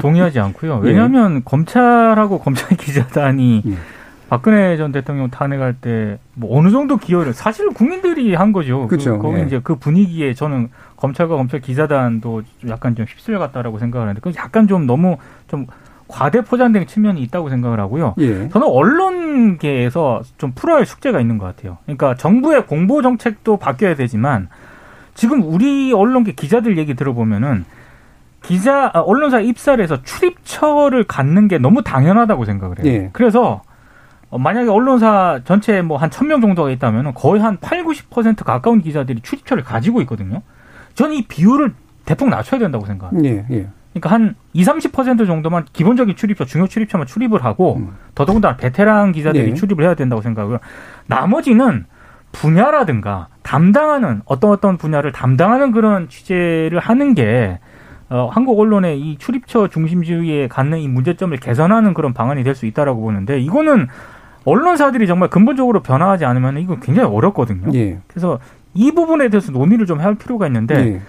동의하지 않고요. 예. 왜냐하면 네. 검찰하고 검찰 기자단이 네. 박근혜 전 대통령 탄핵할 때 뭐 어느 정도 기여를 사실 국민들이 한 거죠. 그렇죠. 그, 거기 예. 이제 그 분위기에 저는 검찰과 검찰 기자단도 약간 좀 휩쓸려 갔다라고 생각을 하는데 그 약간 좀 너무 좀 과대 포장된 측면이 있다고 생각을 하고요. 예. 저는 언론계에서 좀 풀어야 할 숙제가 있는 것 같아요. 그러니까 정부의 공보 정책도 바뀌어야 되지만 지금 우리 언론계 기자들 얘기 들어보면은 기자 아, 언론사 입사를 해서 출입처를 갖는 게 너무 당연하다고 생각을 해요. 예. 그래서 어, 만약에 언론사 전체 뭐한 천 명 정도가 있다면 거의 한 8, 90% 가까운 기자들이 출입처를 가지고 있거든요. 저는 이 비율을 대폭 낮춰야 된다고 생각합니다. 예, 예. 그러니까 한 20, 30% 정도만 기본적인 출입처, 중요 출입처만 출입을 하고 음. 더더군다나 베테랑 기자들이 예. 출입을 해야 된다고 생각하고요. 나머지는 분야라든가 담당하는 어떤 어떤 분야를 담당하는 그런 취재를 하는 게 어, 한국 언론의 이 출입처 중심주의에 갖는 이 문제점을 개선하는 그런 방안이 될 수 있다라고 보는데 이거는 언론사들이 정말 근본적으로 변화하지 않으면 이거 굉장히 어렵거든요. 예. 그래서 이 부분에 대해서 논의를 좀 할 필요가 있는데 예.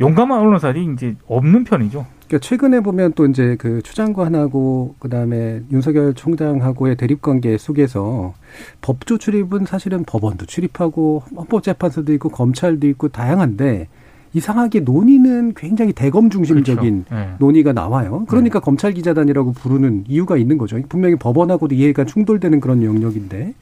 용감한 언론사들이 이제 없는 편이죠. 그러니까 최근에 보면 또 이제 그 추장관하고 그다음에 윤석열 총장하고의 대립 관계 속에서 법조 출입은 사실은 법원도 출입하고 헌법재판소도 있고 검찰도 있고 다양한데 이상하게 논의는 굉장히 대검 중심적인 그렇죠. 네. 논의가 나와요. 그러니까 네. 검찰 기자단이라고 부르는 이유가 있는 거죠. 분명히 법원하고도 이해가 충돌되는 그런 영역인데.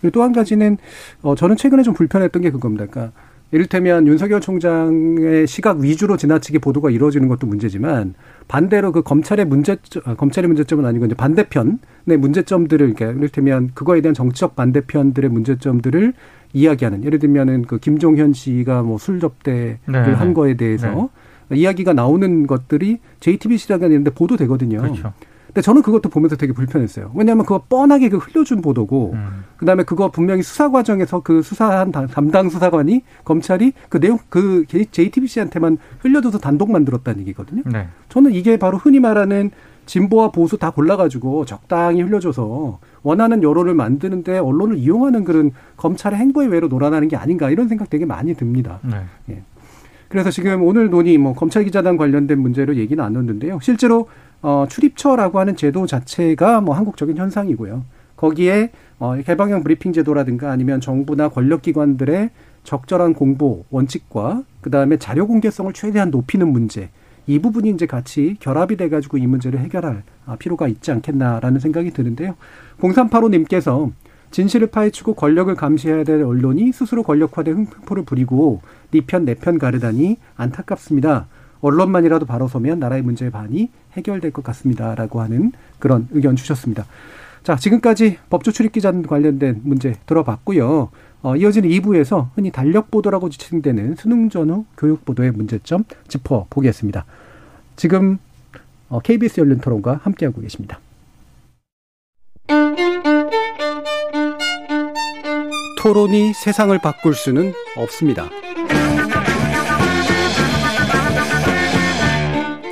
그리고 또 한 가지는 어 저는 최근에 좀 불편했던 게 그겁니다. 그러니까 이를테면 윤석열 총장의 시각 위주로 지나치게 보도가 이루어지는 것도 문제지만 반대로 그 검찰의 문제 어, 검찰의 문제점은 아니고 이제 반대편의 문제점들을 그러니까 이를테면 그거에 대한 정치적 반대편들의 문제점들을 이야기하는 예를 들면은 그 김종현 씨가 뭐 술 접대를 네. 한 네. 거에 대해서 네. 이야기가 나오는 것들이 JTBC라는 이런 데 보도되거든요. 그렇죠. 근데 저는 그것도 보면서 되게 불편했어요. 왜냐하면 그거 뻔하게 그 흘려준 보도고, 음. 그 다음에 그거 분명히 수사 과정에서 그 수사한 담당 수사관이 검찰이 그 내용 그 JTBC한테만 흘려줘서 단독 만들었다는 얘기거든요. 네. 저는 이게 바로 흔히 말하는 진보와 보수 다 골라가지고 적당히 흘려줘서 원하는 여론을 만드는데 언론을 이용하는 그런 검찰의 행보의 외로 놀아나는 게 아닌가 이런 생각 되게 많이 듭니다. 네. 예. 그래서 지금 오늘 논의 뭐 검찰 기자단 관련된 문제로 얘기 나눴는데요. 실제로 어, 출입처라고 하는 제도 자체가 뭐 한국적인 현상이고요. 거기에 어, 개방형 브리핑 제도라든가 아니면 정부나 권력기관들의 적절한 공보 원칙과 그 다음에 자료 공개성을 최대한 높이는 문제 이 부분이 이제 같이 결합이 돼가지고 이 문제를 해결할 아, 필요가 있지 않겠나라는 생각이 드는데요. 0385님께서 진실을 파헤치고 권력을 감시해야 될 언론이 스스로 권력화된 흥포를 부리고 네 편 내 편 가르다니 안타깝습니다. 언론만이라도 바로 서면 나라의 문제의 반이 해결될 것 같습니다라고 하는 그런 의견 주셨습니다. 자, 지금까지 법조 출입 기자 관련된 문제 들어봤고요. 어, 이어지는 2부에서 흔히 달력 보도라고 지칭되는 수능 전후 교육 보도의 문제점 짚어 보겠습니다. 지금 어, KBS 열린 토론과 함께하고 계십니다. 토론이 세상을 바꿀 수는 없습니다.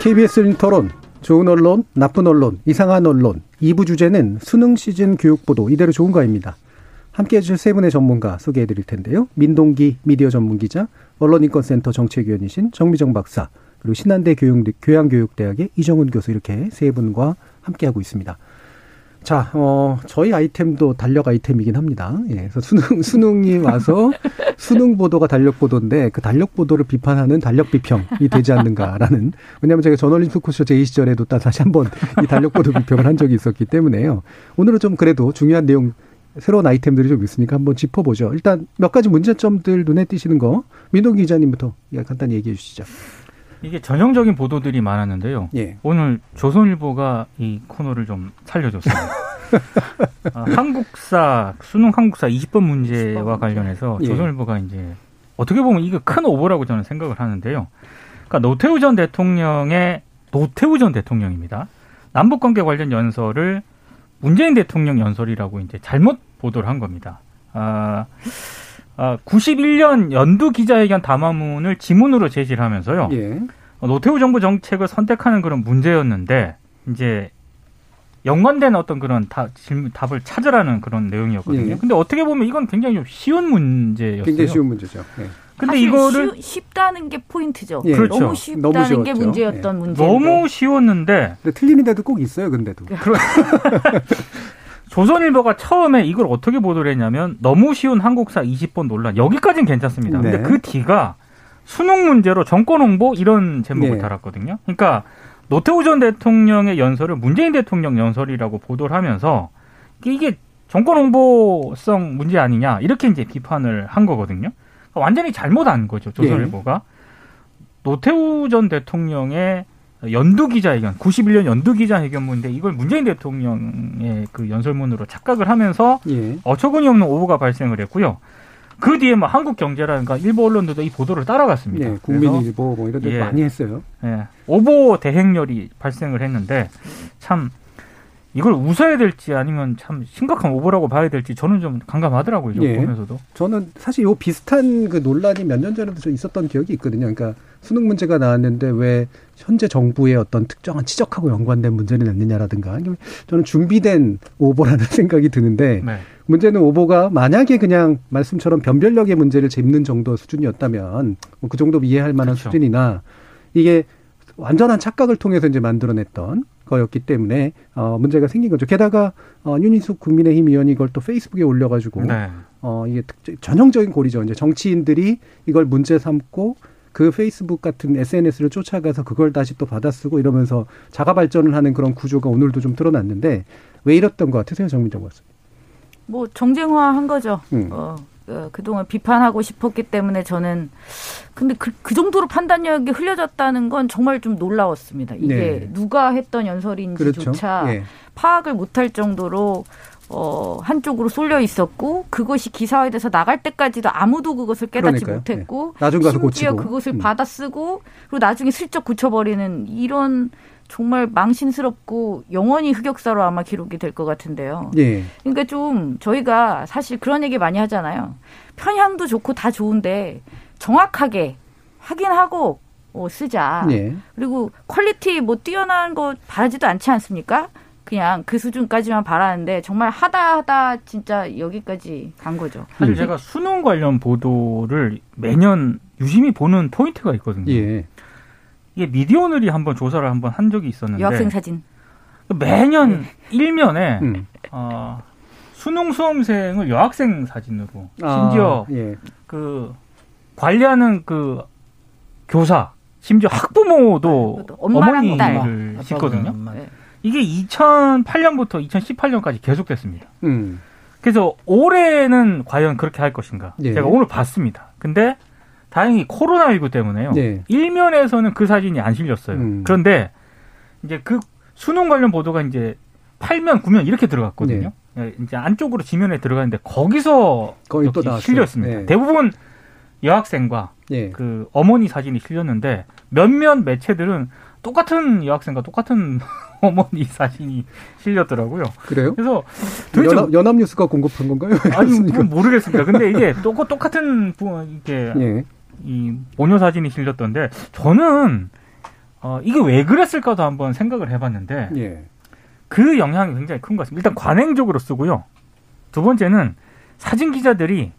KBS 토론, 좋은 언론, 나쁜 언론, 이상한 언론. 2부 주제는 수능 시즌 교육 보도 이대로 좋은가입니다. 함께 해주실 세 분의 전문가 소개해 드릴 텐데요. 민동기 미디어 전문 기자, 언론인권센터 정책위원이신 정미정 박사, 그리고 신한대 교육, 교양교육대학의 이정훈 교수 이렇게 세 분과 함께하고 있습니다. 자, 어, 저희 아이템도 달력 아이템이긴 합니다. 예, 그래서 수능, 수능이 와서 수능 보도가 달력 보도인데 그 달력 보도를 비판하는 달력 비평이 되지 않는가라는, 왜냐하면 제가 저널리스트 토크쇼 제2 시절에도 다시 한번 이 달력 보도 비평을 한 적이 있었기 때문에요. 오늘은 좀 그래도 중요한 내용 새로운 아이템들이 좀 있으니까 한번 짚어보죠. 일단 몇 가지 문제점들 눈에 띄시는 거 민동 기자님부터 간단히 얘기해 주시죠. 이게 전형적인 보도들이 많았는데요. 예. 오늘 조선일보가 이 코너를 좀 살려줬어요. 아, 한국사 수능 한국사 20번 문제와 관련해서 예. 조선일보가 이제 어떻게 보면 이거 큰 오보라고 저는 생각을 하는데요. 그러니까 노태우 전 대통령의 노태우 전 대통령입니다. 남북 관계 관련 연설을 문재인 대통령 연설이라고 이제 잘못 보도를 한 겁니다. 아, 아 91년 연두 기자회견 담화문을 지문으로 제시를 하면서요. 예. 노태우 정부 정책을 선택하는 그런 문제였는데 이제 연관된 어떤 그런 답, 질문, 답을 찾으라는 그런 내용이었거든요. 예. 근데 어떻게 보면 이건 굉장히 좀 쉬운 문제였어요. 굉장히 쉬운 문제죠. 예. 근데 이거를 쉬, 쉽다는 게 포인트죠. 예. 그렇죠. 너무 쉽다는 너무 게 문제였던 예. 문제. 너무 쉬웠는데. 근데 틀리는 데도 꼭 있어요. 근데도. 조선일보가 처음에 이걸 어떻게 보도를 했냐면 너무 쉬운 한국사 20번 논란 여기까지는 괜찮습니다. 네. 근데 그 뒤가 수능 문제로 정권 홍보 이런 제목을 네. 달았거든요. 그러니까 노태우 전 대통령의 연설을 문재인 대통령 연설이라고 보도를 하면서 이게 정권 홍보성 문제 아니냐 이렇게 이제 비판을 한 거거든요. 그러니까 완전히 잘못한 거죠 조선일보가 네. 노태우 전 대통령의 연두 기자회견, 91년 연두 기자회견문인데 이걸 문재인 대통령의 그 연설문으로 착각을 하면서 예. 어처구니 없는 오보가 발생을 했고요. 그 뒤에 뭐 한국 경제라든가 일부 언론들도 이 보도를 따라갔습니다. 네, 국민일보 뭐 이런 데 예, 많이 했어요. 예, 오보 대행렬이 발생을 했는데 참 이걸 웃어야 될지 아니면 참 심각한 오보라고 봐야 될지 저는 좀 감감하더라고요. 예. 보면서도. 저는 사실 요 비슷한 그 논란이 몇 년 전에도 좀 있었던 기억이 있거든요. 그러니까 수능 문제가 나왔는데 왜 현재 정부의 어떤 특정한 지적하고 연관된 문제를 냈느냐라든가 저는 준비된 오보라는 생각이 드는데 네. 문제는 오보가 만약에 그냥 말씀처럼 변별력의 문제를 짚는 정도 수준이었다면 뭐 그 정도 이해할 만한 그렇죠. 수준이나 이게 완전한 착각을 통해서 이제 만들어냈던 거였기 때문에 어 문제가 생긴 거죠. 게다가 어 윤희숙 국민의힘 의원이 이걸 또 페이스북에 올려가지고 네. 어 이게 전형적인 고리죠. 이제 정치인들이 이걸 문제 삼고 그 페이스북 같은 SNS를 쫓아가서 그걸 다시 또 받아쓰고 이러면서 자가 발전을 하는 그런 구조가 오늘도 좀 드러났는데 왜 이랬던 것 같으세요, 정민정 박사님? 뭐 정쟁화한 거죠. 음. 어, 어, 그동안 비판하고 싶었기 때문에 저는 근데 그, 그 정도로 판단력이 흘려졌다는 건 정말 좀 놀라웠습니다. 이게 네. 누가 했던 연설인지조차 그렇죠. 예. 파악을 못할 정도로 어, 한쪽으로 쏠려 있었고 그것이 기사화돼서 나갈 때까지도 아무도 그것을 깨닫지 그러니까요. 못했고 네. 나중 가서 고치고. 그것을 음. 받아 쓰고 그리고 나중에 슬쩍 고쳐버리는 이런 정말 망신스럽고 영원히 흑역사로 아마 기록이 될 것 같은데요. 예. 그러니까 좀 저희가 사실 그런 얘기 많이 하잖아요. 편향도 좋고 다 좋은데 정확하게 확인하고 어, 쓰자. 예. 그리고 quality 뭐 뛰어난 거 바라지도 않지 않습니까? 그냥 그 수준까지만 바라는데 정말 하다 하다 진짜 여기까지 간 거죠. 사실 제가 수능 관련 보도를 매년 유심히 보는 포인트가 있거든요. 예. 이게 미디어오늘이 한번 조사를 한번 한 적이 있었는데 여학생 사진 매년 네. 일면에 음. 어, 수능 수험생을 여학생 사진으로 아, 심지어 예. 그 관리하는 그 교사 심지어 학부모도 네, 어머니를 싣거든요. 네. 이게 2008년부터 2018년까지 계속됐습니다. 음. 그래서 올해는 과연 그렇게 할 것인가? 예. 제가 오늘 봤습니다. 근데 다행히 코로나19 때문에요. 네. 일면에서는 그 사진이 안 실렸어요. 음. 그런데 이제 그 수능 관련 보도가 이제 8면, 9면 이렇게 들어갔거든요. 네. 예, 이제 안쪽으로 지면에 들어가는데 거기서 거기 또 실렸습니다. 네. 대부분 여학생과 네. 그 어머니 사진이 실렸는데 몇몇 매체들은 똑같은 여학생과 똑같은 어머니 사진이 실렸더라고요. 그래요? 그래서 연합, 연합뉴스가 공급한 건가요? 아니 모르겠습니다. 근데 이게 똑 똑같은 이게 예. 이 모녀 사진이 실렸던데 저는 어, 이게 왜 그랬을까도 한번 생각을 해봤는데 예. 그 영향이 굉장히 큰 것 같습니다. 일단 관행적으로 쓰고요. 두 번째는 사진 기자들이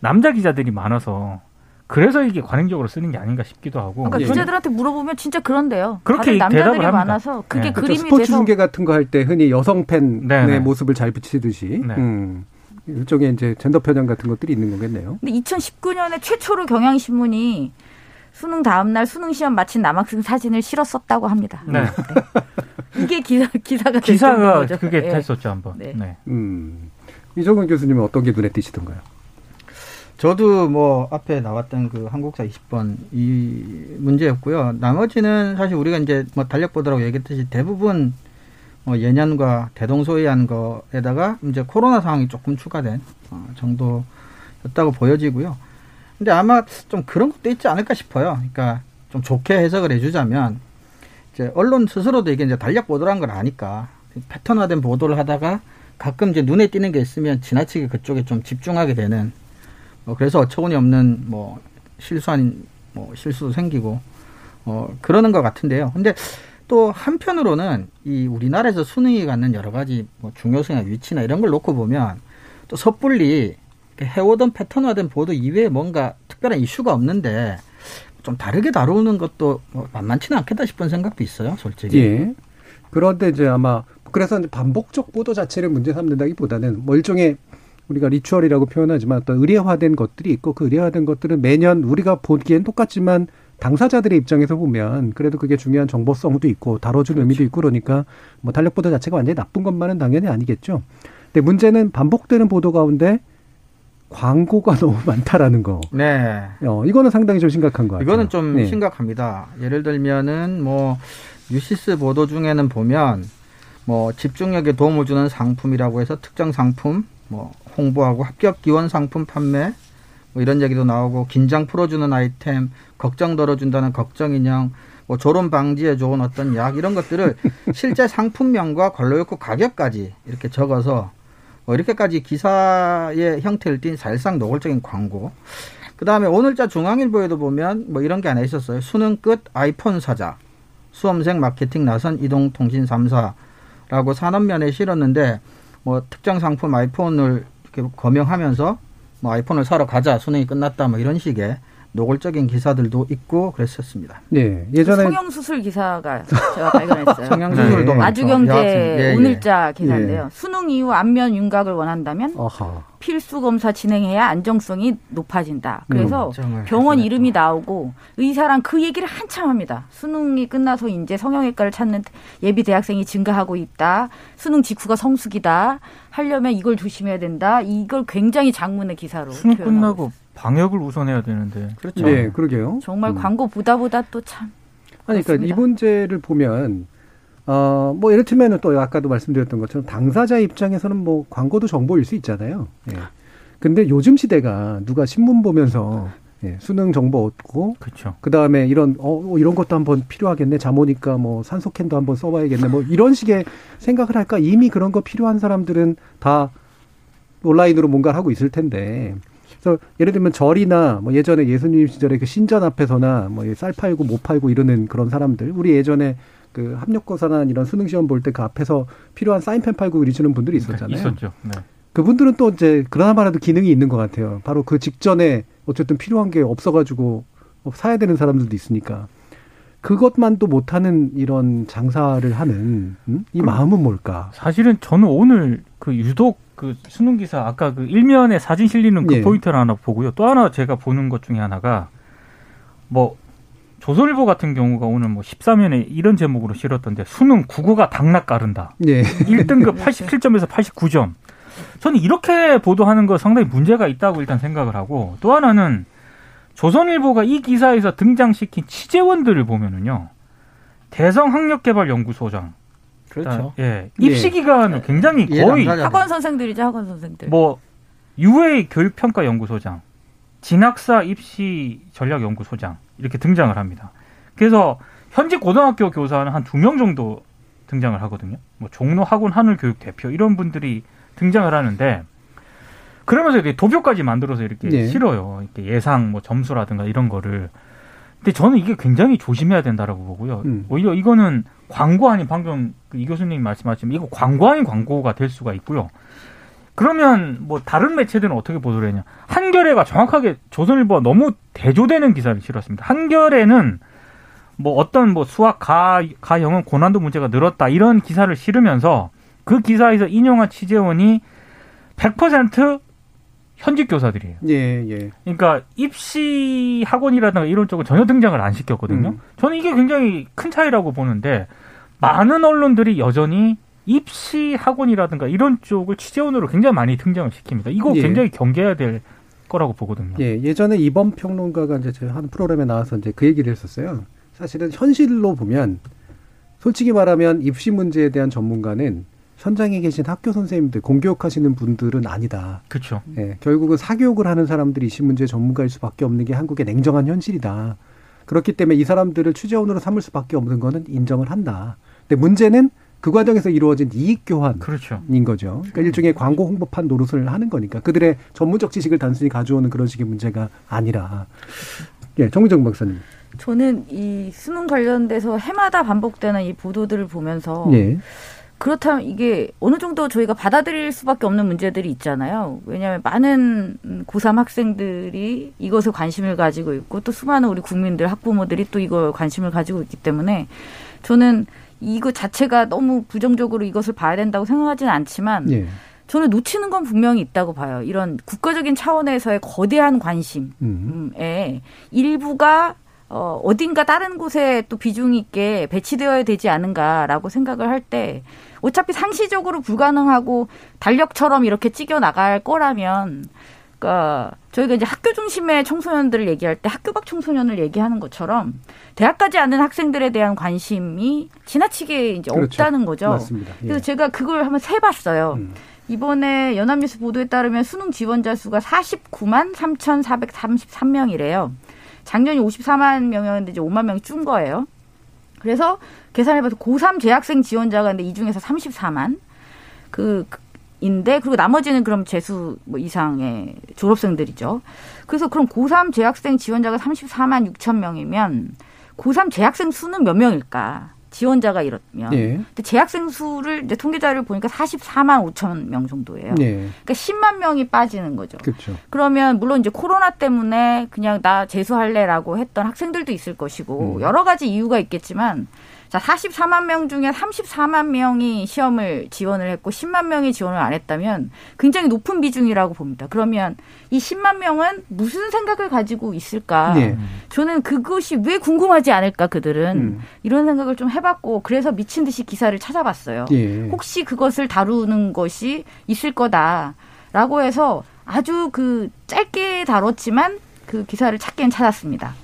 남자 기자들이 많아서 그래서 이게 관행적으로 쓰는 게 아닌가 싶기도 하고. 그러니까 예. 기자들한테 물어보면 진짜 그런데요. 그렇게 남자들이 많아서 그게 네. 그림이 그렇죠. 스포츠 돼서. 중계 같은 거 할 때 흔히 여성 팬의 네네. 모습을 잘 비치듯이. 네. 음. 일종의 이제 젠더 편향 같은 것들이 있는 거겠네요. 근데 2019년에 최초로 경향신문이 수능 다음 날 수능 시험 마친 남학생 사진을 실었었다고 합니다. 네. 네. 이게 기사 기사가 기사가 거죠. 그게 네. 됐었죠 한번. 네. 네. 음. 이정근 교수님은 어떤 게 눈에 띄시던가요? 저도 뭐 앞에 나왔던 그 한국사 20번 이 문제였고요. 나머지는 사실 우리가 이제 뭐 달력 보더라고 얘기했듯이 대부분 어, 예년과 대동소이한 거에다가 이제 코로나 상황이 조금 추가된 어, 정도였다고 보여지고요. 근데 아마 좀 그런 것도 있지 않을까 싶어요. 그러니까 좀 좋게 해석을 해주자면 이제 언론 스스로도 이게 이제 달력 보도라는 걸 아니까 패턴화된 보도를 하다가 가끔 이제 눈에 띄는 게 있으면 지나치게 그쪽에 좀 집중하게 되는 뭐 그래서 어처구니 없는 뭐 실수한 뭐 실수도 생기고 어 그러는 것 같은데요. 근데 또 한편으로는 이 우리나라에서 수능이 갖는 여러 가지 뭐 중요성이나 위치나 이런 걸 놓고 보면 또 섣불리 해오던 패턴화된 보도 이외에 뭔가 특별한 이슈가 없는데 좀 다르게 다루는 것도 뭐 만만치는 않겠다 싶은 생각도 있어요, 솔직히. 예. 그런데 이제 아마 그래서 반복적 보도 자체를 문제 삼는다기보다는 뭐 일종의 우리가 리추얼이라고 표현하지만 어떤 의례화된 것들이 있고 그 의례화된 것들은 매년 우리가 보기엔 똑같지만 당사자들의 입장에서 보면 그래도 그게 중요한 정보성도 있고 다뤄줄 그렇죠. 의미도 있고 그러니까 뭐 달력 보도 자체가 완전히 나쁜 것만은 당연히 아니겠죠. 근데 문제는 반복되는 보도 가운데 광고가 너무 많다라는 거. 네. 어, 이거는 상당히 좀 심각한 거 같아요. 이거는 좀 네. 심각합니다. 예를 들면은 뭐 뉴시스 보도 중에는 보면 뭐 집중력에 도움을 주는 상품이라고 해서 특정 상품 뭐 홍보하고 합격 기원 상품 판매 뭐 이런 얘기도 나오고 긴장 풀어주는 아이템, 걱정 덜어준다는 걱정 인형, 뭐 졸음 방지에 좋은 어떤 약 이런 것들을 실제 상품명과 권로욕구 가격까지 이렇게 적어서 뭐 이렇게까지 기사의 형태를 띈 사실상 노골적인 광고. 그 다음에 오늘자 중앙일보에도 보면 뭐 이런 게 하나 있었어요. 수능 끝 아이폰 사자. 수험생 마케팅 나선 이동통신 3사라고 산업면에 실었는데 뭐 특정 상품 아이폰을 이렇게 거명하면서 뭐 아이폰을 사러 가자 수능이 끝났다 뭐 이런 식의 노골적인 기사들도 있고 그랬었습니다. 네, 예전에 성형 수술 기사가 제가 발견했어요. 성형 수술도 네. 아주경제 예, 예. 오늘자 기사인데요. 예. 수능 이후 안면 윤곽을 원한다면 어하. 필수 검사 진행해야 안정성이 높아진다. 그래서 음, 병원 이름이 나오고 의사랑 그 얘기를 한참 합니다. 수능이 끝나서 이제 성형외과를 찾는 예비 대학생이 증가하고 있다. 수능 직후가 성숙이다. 하려면 이걸 조심해야 된다. 이걸 굉장히 장문의 기사로 수능 끝나고 방역을 우선해야 되는데. 그렇죠. 네, 그러게요. 정말 음. 광고 보다 보다 또 참. 아니, 그러니까 이 문제를 보면 어, 뭐, 예를 들면은 또 아까도 말씀드렸던 것처럼 당사자 입장에서는 뭐 광고도 정보일 수 있잖아요. 예. 근데 요즘 시대가 누가 신문 보면서 예, 수능 정보 얻고 그렇죠. 그다음에 이런 어 이런 것도 한번 필요하겠네. 잠 오니까 뭐 산소캔도 한번 써 봐야겠네. 뭐 이런 식의 생각을 할까? 이미 그런 거 필요한 사람들은 다 온라인으로 뭔가를 하고 있을 텐데. 그래서 예를 들면 절이나 뭐 예전에 예수님 시절에 그 신전 앞에서나 뭐 쌀 팔고 못 팔고 이러는 그런 사람들. 우리 예전에 그 합력고사나 이런 수능 시험 볼 때 그 앞에서 필요한 사인펜 팔고 이러시는 분들이 있었잖아요. 있었죠. 네. 그분들은 또 이제 그나마라도 기능이 있는 것 같아요. 바로 그 직전에 어쨌든 필요한 게 없어가지고 사야 되는 사람들도 있으니까 그것만도 못하는 이런 장사를 하는 음? 이 마음은 뭘까? 사실은 저는 오늘 그 유독 그 수능 기사 아까 그 일면에 사진 실리는 그 예. 포인트를 하나 보고요. 또 하나 제가 보는 것 중에 하나가 뭐 조선일보 같은 경우가 오늘 뭐 13면에 이런 제목으로 실었던데 수능 국어가 당락 가른다. 예. 1등급 87점에서 89점. 저는 이렇게 보도하는 거 상당히 문제가 있다고 일단 생각을 하고 또 하나는 조선일보가 이 기사에서 등장시킨 취재원들을 보면은요. 대성학력개발연구소장. 그렇죠. 예. 입시 기간은 예. 굉장히 거의 학원 선생들이죠, 학원 선생들. 뭐 UA 교육평가 연구소장, 진학사 입시 전략 연구소장 이렇게 등장을 합니다. 그래서 현직 고등학교 교사는 한 두 명 정도 등장을 하거든요. 뭐 종로 학원 하늘 교육 대표 이런 분들이 등장을 하는데 그러면서 이렇게 도표까지 만들어서 이렇게 네. 실어요. 이렇게 예상 뭐 점수라든가 이런 거를. 근데 저는 이게 굉장히 조심해야 된다라고 보고요. 음. 오히려 이거는 광고 아닌 방금 그이 교수님 말씀하신 이거 광고 아닌 광고가 될 수가 있고요. 그러면 뭐 다른 매체들은 어떻게 보도를 했냐? 한겨레가 정확하게 조선일보가 너무 대조되는 기사를 실었습니다. 한겨레는 뭐 어떤 뭐 수학 가 가형은 고난도 문제가 늘었다 이런 기사를 실으면서 그 기사에서 인용한 취재원이 100% 현직 교사들이에요. 예, 예. 그러니까 입시 학원이라든가 이런 쪽은 전혀 등장을 안 시켰거든요. 음. 저는 이게 굉장히 큰 차이라고 보는데 많은 언론들이 여전히 입시 학원이라든가 이런 쪽을 취재원으로 굉장히 많이 등장을 시킵니다. 이거 예. 굉장히 경계해야 될 거라고 보거든요. 예, 예전에 이번 평론가가 이제 한 프로그램에 나와서 이제 그 얘기를 했었어요. 사실은 현실로 보면 솔직히 말하면 입시 문제에 대한 전문가는 현장에 계신 학교 선생님들, 공교육하시는 분들은 아니다. 그렇죠. 예, 결국은 사교육을 하는 사람들이 입시 문제 전문가일 수밖에 없는 게 한국의 냉정한 현실이다. 그렇기 때문에 이 사람들을 취재원으로 삼을 수밖에 없는 거는 인정을 한다. 근데 문제는 그 과정에서 이루어진 이익 교환인 그렇죠. 거죠. 그러니까 일종의 광고 홍보판 노릇을 하는 거니까 그들의 전문적 지식을 단순히 가져오는 그런 식의 문제가 아니라. 예, 정미정 박사님. 저는 이 수능 관련돼서 해마다 반복되는 이 보도들을 보면서 예. 그렇다면 이게 어느 정도 저희가 받아들일 수밖에 없는 문제들이 있잖아요. 왜냐하면 많은 고3 학생들이 이것에 관심을 가지고 있고 또 수많은 우리 국민들, 학부모들이 또 이걸 관심을 가지고 있기 때문에 저는 이거 자체가 너무 부정적으로 이것을 봐야 된다고 생각하지는 않지만 예. 저는 놓치는 건 분명히 있다고 봐요. 이런 국가적인 차원에서의 거대한 관심에 음. 일부가 어, 어딘가 다른 곳에 또 비중 있게 배치되어야 되지 않은가라고 생각을 할 때 어차피 상시적으로 불가능하고 달력처럼 이렇게 찌겨 나갈 거라면 그러니까 저희가 이제 학교 중심의 청소년들을 얘기할 때 학교 밖 청소년을 얘기하는 것처럼 대학 가지 않는 학생들에 대한 관심이 지나치게 이제 그렇죠. 없다는 거죠. 맞습니다. 예. 그래서 제가 그걸 한번 세봤어요. 음. 이번에 연합뉴스 보도에 따르면 수능 지원자 수가 49만 3,433명이래요. 작년이 54만 명이었는데 이제 5만 명이 준 거예요. 그래서 계산해봐서 고3 재학생 지원자가 근데 이 중에서 34만 그 인데 그리고 나머지는 그럼 재수 뭐 이상의 졸업생들이죠. 그래서 그럼 고3 재학생 지원자가 34만 6천 명이면 고3 재학생 수는 몇 명일까? 지원자가 이렇면 예. 근데 재학생 수를 이제 통계자를 보니까 44만 5천 명 정도예요. 예. 그러니까 10만 명이 빠지는 거죠. 그렇죠. 그러면 물론 이제 코로나 때문에 그냥 나 재수할래라고 했던 학생들도 있을 것이고 음. 여러 가지 이유가 있겠지만 자, 44만 명 중에 34만 명이 시험을 지원을 했고 10만 명이 지원을 안 했다면 굉장히 높은 비중이라고 봅니다. 그러면 이 10만 명은 무슨 생각을 가지고 있을까? 네. 저는 그것이 왜 궁금하지 않을까 그들은 음. 이런 생각을 좀 해봤고 그래서 미친 듯이 기사를 찾아봤어요. 네. 혹시 그것을 다루는 것이 있을 거다라고 해서 아주 그 짧게 다뤘지만 그 기사를 찾기엔 찾았습니다.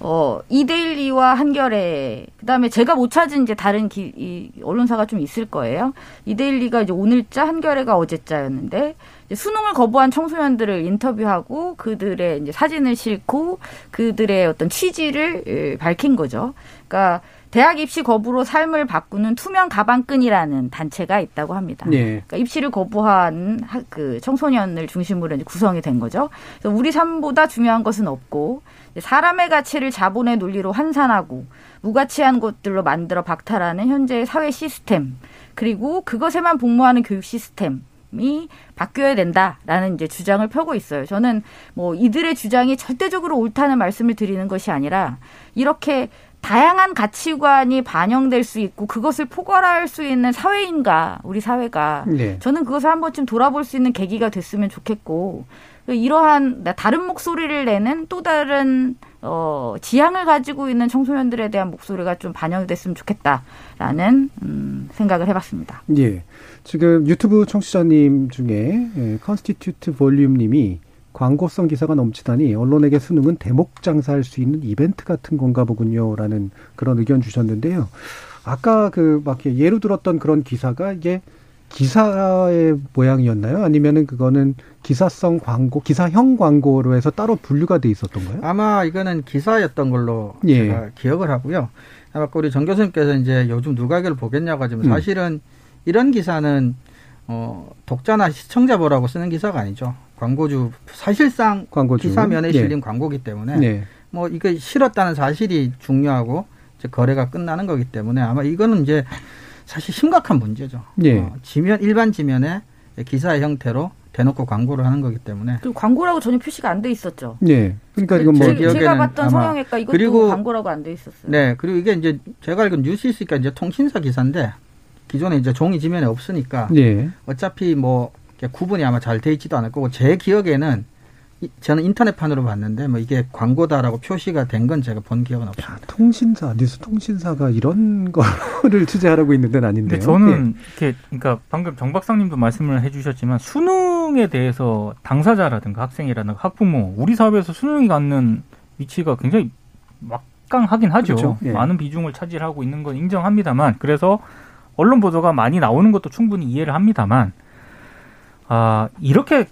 어, 이데일리와 한겨레, 그 다음에 제가 못 찾은 이제 다른 기, 이 언론사가 좀 있을 거예요. 이데일리가 이제 오늘자, 한겨레가 어제자였는데, 수능을 거부한 청소년들을 인터뷰하고 그들의 이제 사진을 싣고 그들의 어떤 취지를 밝힌 거죠. 그러니까 대학 입시 거부로 삶을 바꾸는 투명 가방끈이라는 단체가 있다고 합니다. 네. 그러니까 입시를 거부한 그 청소년을 중심으로 이제 구성이 된 거죠. 그래서 우리 삶보다 중요한 것은 없고 사람의 가치를 자본의 논리로 환산하고 무가치한 것들로 만들어 박탈하는 현재의 사회 시스템 그리고 그것에만 복무하는 교육 시스템 이 바뀌어야 된다라는 이제 주장을 펴고 있어요. 저는 뭐 이들의 주장이 절대적으로 옳다는 말씀을 드리는 것이 아니라 이렇게 다양한 가치관이 반영될 수 있고 그것을 포괄할 수 있는 사회인가 우리 사회가 네. 저는 그것을 한 번쯤 돌아볼 수 있는 계기가 됐으면 좋겠고 이러한 다른 목소리를 내는 또 다른 어, 지향을 가지고 있는 청소년들에 대한 목소리가 좀 반영됐으면 좋겠다라는 음, 생각을 해봤습니다. 예. 지금 유튜브 청취자님 중에 예, Constitute Volume님이 광고성 기사가 넘치다니 언론에게 수능은 대목 장사할 수 있는 이벤트 같은 건가 보군요라는 그런 의견 주셨는데요. 아까 그 막 예로 들었던 그런 기사가 이게 기사의 모양이었나요? 아니면은 그거는 기사성 광고, 기사형 광고로 해서 따로 분류가 돼 있었던가요? 아마 이거는 기사였던 걸로 예. 제가 기억을 하고요. 아까 우리 정 교수님께서 이제 요즘 누가 이걸 보겠냐고 하지만 음. 사실은 이런 기사는 어, 독자나 시청자 보라고 쓰는 기사가 아니죠. 광고주 사실상 광고주. 기사 면에 예. 실린 광고기 때문에 네. 뭐 이거 싫었다는 사실이 중요하고 이제 거래가 끝나는 거기 때문에 아마 이거는 이제 사실 심각한 문제죠. 예. 어, 지면 일반 지면에 기사의 형태로 대놓고 광고를 하는 거기 때문에. 그 광고라고 전혀 표시가 안 돼 있었죠. 예. 그러니까 이건 뭐 제, 제가 봤던 성형외과 이것도 그리고, 광고라고 안 돼 있었어요. 네. 그리고 이게 이제 제가 알기로 뉴스있으니까 이제 통신사 기사인데 기존에 이제 종이 지면에 없으니까 예. 어차피 뭐 구분이 아마 잘 돼 있지도 않을 거고 제 기억에는 저는 인터넷판으로 봤는데 뭐 이게 광고다라고 표시가 된 건 제가 본 기억은 없습니다. 야, 통신사 뉴스 통신사가 이런 거를 취재하라고 있는 데는 아닌데요. 저는 예. 이렇게 그러니까 방금 정 박사님도 말씀을 해주셨지만 수능에 대해서 당사자라든가 학생이라든가 학부모 우리 사회에서 수능이 갖는 위치가 굉장히 막강하긴 하죠. 그렇죠. 예. 많은 비중을 차지하고 있는 건 인정합니다만 그래서 언론 보도가 많이 나오는 것도 충분히 이해를 합니다만 아 이렇게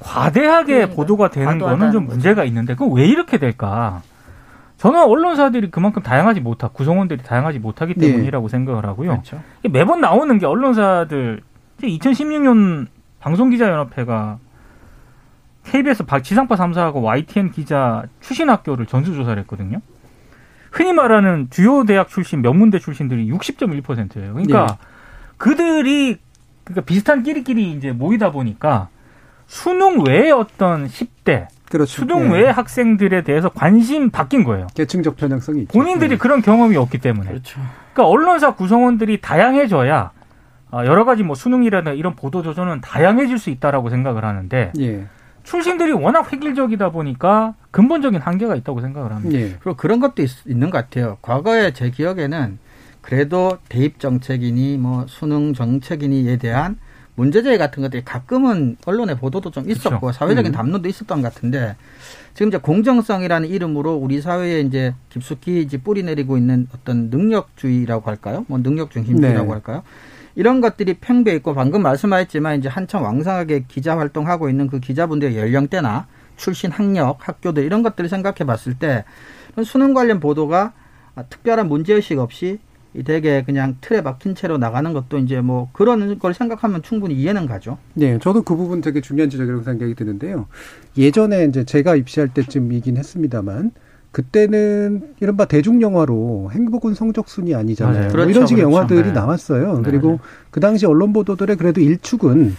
과대하게 그러니까, 보도가 되는 거는 좀 문제가 있는데 그럼 왜 이렇게 될까? 저는 언론사들이 그만큼 다양하지 못하 구성원들이 다양하지 못하기 네. 때문이라고 네. 생각을 하고요. 그렇죠. 매번 나오는 게 언론사들 2016년 방송기자연합회가 KBS 지상파 3사하고 YTN 기자 출신 학교를 전수조사를 했거든요. 흔히 말하는 주요 대학 출신, 명문대 출신들이 60.1%예요. 그러니까 네. 그들이 그러니까 비슷한 끼리끼리 이제 모이다 보니까 수능 외의 어떤 10대 그렇죠. 수능 네. 외 학생들에 대해서 관심 바뀐 거예요. 계층적 편향성이 있죠. 본인들이 네. 그런 경험이 없기 때문에. 그렇죠. 그러니까 언론사 구성원들이 다양해져야 어, 여러 가지 뭐 수능이라든가 이런 보도 조조는 다양해질 수 있다라고 생각을 하는데 예. 출신들이 워낙 획일적이다 보니까 근본적인 한계가 있다고 생각을 합니다. 예. 그리고 그런 것도 있, 있는 것 같아요. 과거에 제 기억에는 그래도 대입 정책이니 뭐 수능 정책이니에 대한 문제 제기 같은 것들이 가끔은 언론의 보도도 좀 있었고 그렇죠. 사회적인 음. 담론도 있었던 것 같은데 지금 이제 공정성이라는 이름으로 우리 사회에 이제 깊숙이 이제 뿌리 내리고 있는 어떤 능력주의라고 할까요? 뭐 능력 중심주의라고 네. 할까요? 이런 것들이 팽배 있고 방금 말씀하셨지만 이제 한참 왕성하게 기자 활동하고 있는 그 기자분들의 연령대나 출신 학력, 학교들 이런 것들을 생각해 봤을 때 수능 관련 보도가 특별한 문제의식 없이 이 되게 그냥 틀에 박힌 채로 나가는 것도 이제 뭐 그런 걸 생각하면 충분히 이해는 가죠. 네, 저도 그 부분 되게 중요한 지적이라고 생각이 드는데요. 예전에 이제 제가 입시할 때쯤이긴 했습니다만 그때는 이른바 대중 영화로 행복은 성적 순이 아니잖아요. 뭐 그렇죠, 이런 식의 그렇죠. 영화들이 네. 나왔어요. 네, 그리고 네. 그 당시 언론 보도들의 그래도 일축은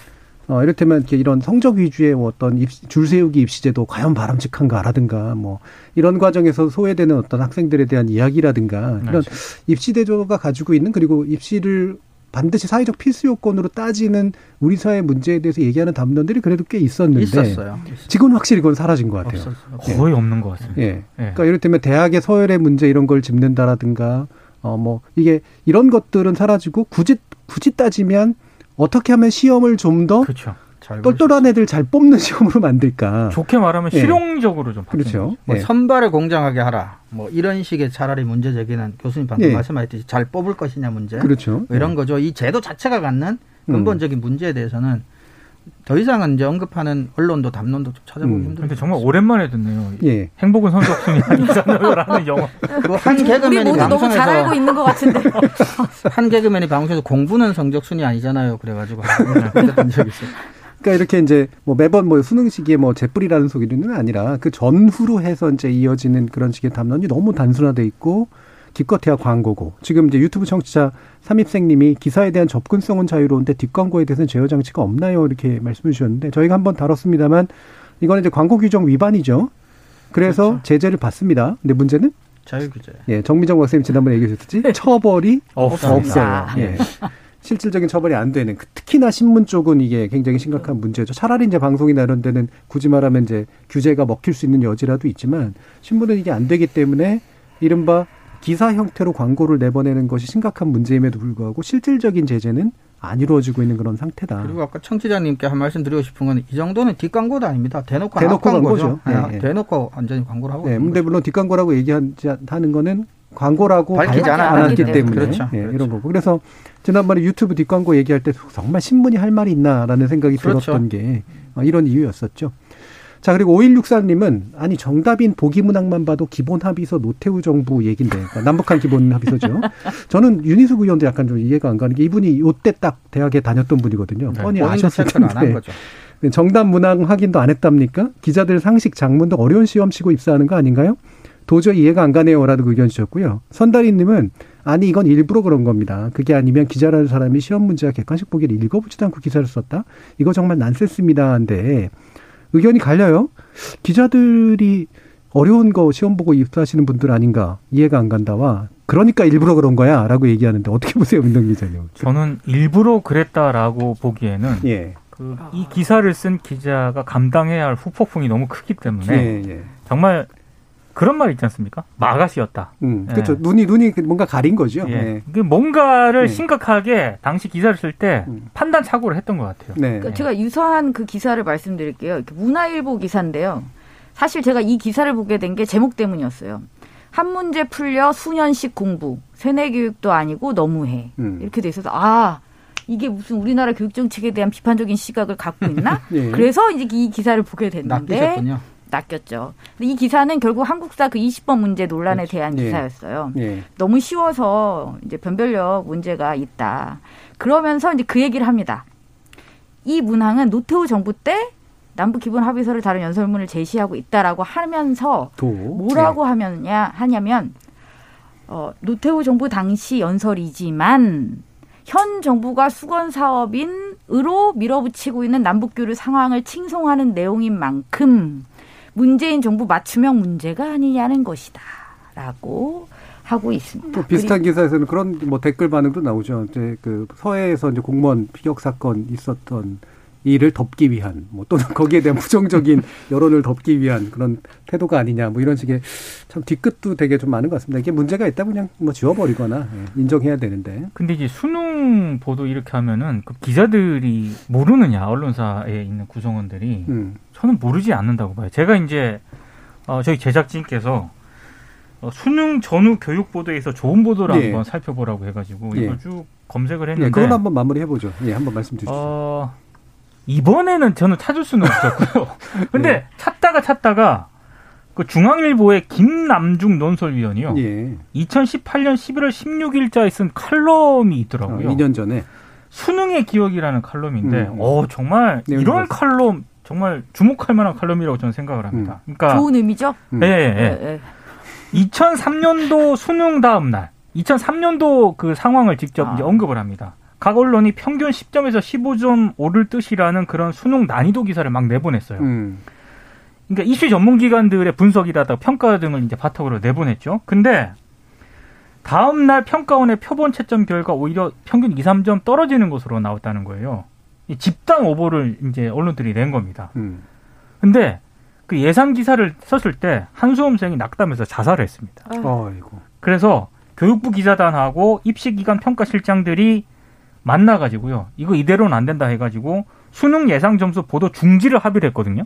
어, 이를테면 이렇게 이런 성적 위주의 뭐 어떤 입시, 줄 세우기 입시제도 과연 바람직한가라든가 뭐 이런 과정에서 소외되는 어떤 학생들에 대한 이야기라든가 이런. 입시제도가 가지고 있는 그리고 입시를 반드시 사회적 필수 요건으로 따지는 우리 사회 문제에 대해서 얘기하는 담론들이 그래도 꽤 있었는데 있었어요. 지금은 확실히 그건 사라진 것 같아요. 없었어요. 거의 없는 것 같습니다. 예. 예. 그러니까 이를테면 대학의 서열의 문제 이런 걸 짚는다라든가 어 뭐 이게 이런 것들은 사라지고 굳이 굳이 따지면 어떻게 하면 시험을 좀더 그렇죠. 똘똘한 애들 잘 뽑는 시험으로 만들까? 좋게 말하면 예. 실용적으로 좀 바뀌는 그렇죠. 거죠. 뭐 예. 선발을 공정하게 하라. 뭐 이런 식의 차라리 문제 제기는 교수님 방금 예. 말씀하셨듯이 잘 뽑을 것이냐 문제. 그렇죠. 뭐 이런 거죠. 이 제도 자체가 갖는 음. 근본적인 문제에 대해서는 더 이상은 이제 언급하는 언론도 담론도 좀 찾아보기 음. 힘들죠. 근데 정말 오랜만에 듣네요. 예. 행복은 선적순이 아니잖아요라는 영화. 그한 우리 개그맨이 모두 너무 잘 알고 있는 것 같은데. 한 개그맨이 방송에서 공부는 성적순이 아니잖아요. 그래가지고 그랬던 적이 있어요. 그러니까 이렇게 이제 뭐 매번 뭐 수능 시기에 뭐 재뿌리라는 소리는 아니라 그 전후로 해서 이제 이어지는 그런 식의 담론이 너무 단순화돼 있고 기껏해야 광고고 지금 이제 유튜브 청취자 삼입생님이 기사에 대한 접근성은 자유로운데 뒷광고에 대해서는 제어 장치가 없나요 이렇게 말씀해 주셨는데 저희가 한번 다뤘습니다만 이거는 이제 광고 규정 위반이죠. 그래서 그렇죠. 제재를 받습니다. 근데 문제는 자유규제. 예 정미정 박사님 지난번에 얘기해 주셨듯이 처벌이 없습니다. 없어요. 예. 실질적인 처벌이 안 되는 그 특히나 신문 쪽은 이게 굉장히 심각한 문제죠. 차라리 이제 방송이나 이런 데는 굳이 말하면 이제 규제가 먹힐 수 있는 여지라도 있지만 신문은 이게 안 되기 때문에 이른바 기사 형태로 광고를 내보내는 것이 심각한 문제임에도 불구하고 실질적인 제재는 안 이루어지고 있는 그런 상태다. 그리고 아까 청취자님께 한 말씀 드리고 싶은 건 이 정도는 뒷광고도 아닙니다. 대놓고 대놓고 광고죠. 광고죠. 예, 예. 대놓고 완전히 광고를 하고 네, 근데. 물론 뒷광고라고 얘기하지 하는 거는 광고라고 밝히지 않았기 때문에. 때문에 그렇죠. 예, 그렇죠. 이런 거고 그래서 지난번에 유튜브 뒷광고 얘기할 때 정말 신문이 할 말이 있나라는 생각이 그렇죠. 들었던 게 어, 이런 이유였었죠. 자 그리고 5164님은 아니 정답인 보기 문항만 봐도 기본 합의서 노태우 정부 얘긴데 그러니까 남북한 기본 합의서죠. 저는 윤희숙 의원도 약간 좀 이해가 안 가는 게 이분이 요때 딱 대학에 다녔던 분이거든요. 네, 뻔히 아셨을 텐데. 정답 문항 확인도 안 했답니까? 기자들 상식 등 어려운 시험 치고 입사하는 거 아닌가요? 도저히 이해가 안 가네요라고 의견 주셨고요. 선다리님은 아니 이건 일부러 그런 겁니다. 그게 아니면 기자라는 사람이 시험 문제와 객관식 보기를 읽어보지도 않고 기사를 썼다. 이거 정말 난센스입니다인데 의견이 갈려요. 기자들이 어려운 거 시험 보고 입사하시는 분들 아닌가 이해가 안 간다와 그러니까 일부러 그런 거야라고 얘기하는데 어떻게 보세요, 민동 기자님? 저는 일부러 그랬다라고 보기에는 예, 그 이 기사를 쓴 기자가 감당해야 할 후폭풍이 너무 크기 때문에 예, 예. 정말 그런 말 있지 않습니까? 마가시였다. 음, 예. 그렇죠. 눈이 눈이 뭔가 가린 거죠. 예. 예. 그 뭔가를 예. 심각하게 당시 기사를 쓸때 음. 판단 착오를 했던 것 같아요. 네. 그러니까 제가 유사한 그 기사를 말씀드릴게요. 문화일보 기사인데요. 사실 제가 이 기사를 보게 된 게 제목 때문이었어요. 한 문제 풀려 수년씩 공부, 세뇌 교육도 아니고 너무해. 음. 이렇게 돼 있어서 아 이게 무슨 우리나라 교육 정책에 대한 비판적인 시각을 갖고 있나? 예. 그래서 이제 이 기사를 보게 됐는데 낚이셨군요. 낚였죠. 근데 이 기사는 결국 한국사 그 20번 문제 논란에 대한 예. 기사였어요. 예. 너무 쉬워서 이제 변별력 문제가 있다. 그러면서 이제 그 얘기를 합니다. 이 문항은 노태우 정부 때 남북 기본 합의서를 다룬 연설문을 제시하고 있다라고 하면서 도 뭐라고 하면냐 하냐면 어, 노태우 정부 당시 연설이지만 현 정부가 수건 사업인으로 밀어붙이고 있는 남북 교류 상황을 칭송하는 내용인 만큼 문재인 정부 맞춤형 문제가 아니냐는 것이다라고 하고 있습니다. 또 비슷한 기사에서는 그런 뭐 댓글 반응도 나오죠. 이제 그 서해에서 이제 공무원 피격 사건 있었던 이를 덮기 위한 뭐 또는 거기에 대한 부정적인 여론을 덮기 위한 그런 태도가 아니냐 뭐 이런 식의 참 뒤끝도 되게 좀 많은 것 같습니다. 이게 문제가 있다면 그냥 뭐 지워버리거나 예, 인정해야 되는데. 근데 이제 수능 보도 이렇게 하면은 그 기자들이 모르느냐 언론사에 있는 구성원들이 음. 저는 모르지 않는다고 봐요. 제가 이제 어, 저희 제작진께서 어, 수능 전후 교육 보도에서 좋은 보도를 예. 한번 살펴보라고 해가지고 예. 이걸 쭉 검색을 했는데 예, 그건 한번 마무리해 보죠. 예, 한번 말씀 주시죠. 어, 이번에는 저는 찾을 수는 없었고요. 근데 네. 찾다가 찾다가 그 중앙일보의 김남중 논설위원이요. 예. 2018년 11월 16일자에 쓴 칼럼이 어, 있더라고요. 2년 전에. 수능의 기억이라는 칼럼인데, 음. 어 정말 내용이 이런. 칼럼 정말 주목할 만한 칼럼이라고 저는 생각을 합니다. 그러니까 좋은 의미죠. 음. 예, 예, 예, 예. 예. 2003년도 수능 다음 날 2003년도 그 상황을 직접 아. 이제 언급을 합니다. 각 언론이 평균 10점에서 15점 오를 뜻이라는 그런 수능 난이도 기사를 막 내보냈어요. 음. 그러니까 이슈 전문 기관들의 분석이라다 평가 등을 이제 바탕으로 내보냈죠. 근데 다음 날 평가원의 표본 채점 결과 오히려 평균 2, 3점 떨어지는 것으로 나왔다는 거예요. 이 집단 오보를 이제 언론들이 낸 겁니다. 음. 근데 그 예상 기사를 썼을 때 한수험생이 낙담해서 자살을 했습니다. 아이고. 그래서 교육부 기자단하고 입시기관 평가실장들이 만나가지고요. 이거 이대로는 안 된다 해가지고 수능 예상 점수 보도 중지를 합의를 했거든요.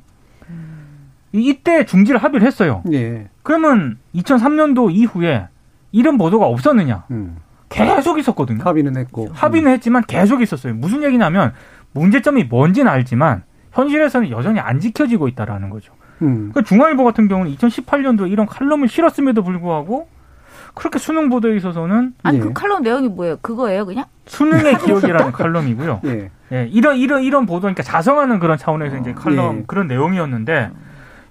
음. 이때 중지를 합의를 했어요. 예. 그러면 2003년도 이후에 이런 보도가 없었느냐? 음. 계속 있었거든요. 합의는 했고. 합의는 했지만 계속 있었어요. 무슨 얘기냐면 문제점이 뭔지는 알지만 현실에서는 여전히 안 지켜지고 있다라는 거죠. 음. 그 중앙일보 같은 경우는 2018년도에 이런 칼럼을 실었음에도 불구하고 그렇게 수능 보도에 있어서는 아니 그 예. 그 칼럼 내용이 뭐예요? 그거예요, 그냥? 수능의 기억이라는 칼럼이고요. 예. 예. 이런 이런 이런 보도니까 자성하는 그런 차원에서 어. 이제 칼럼 예. 그런 내용이었는데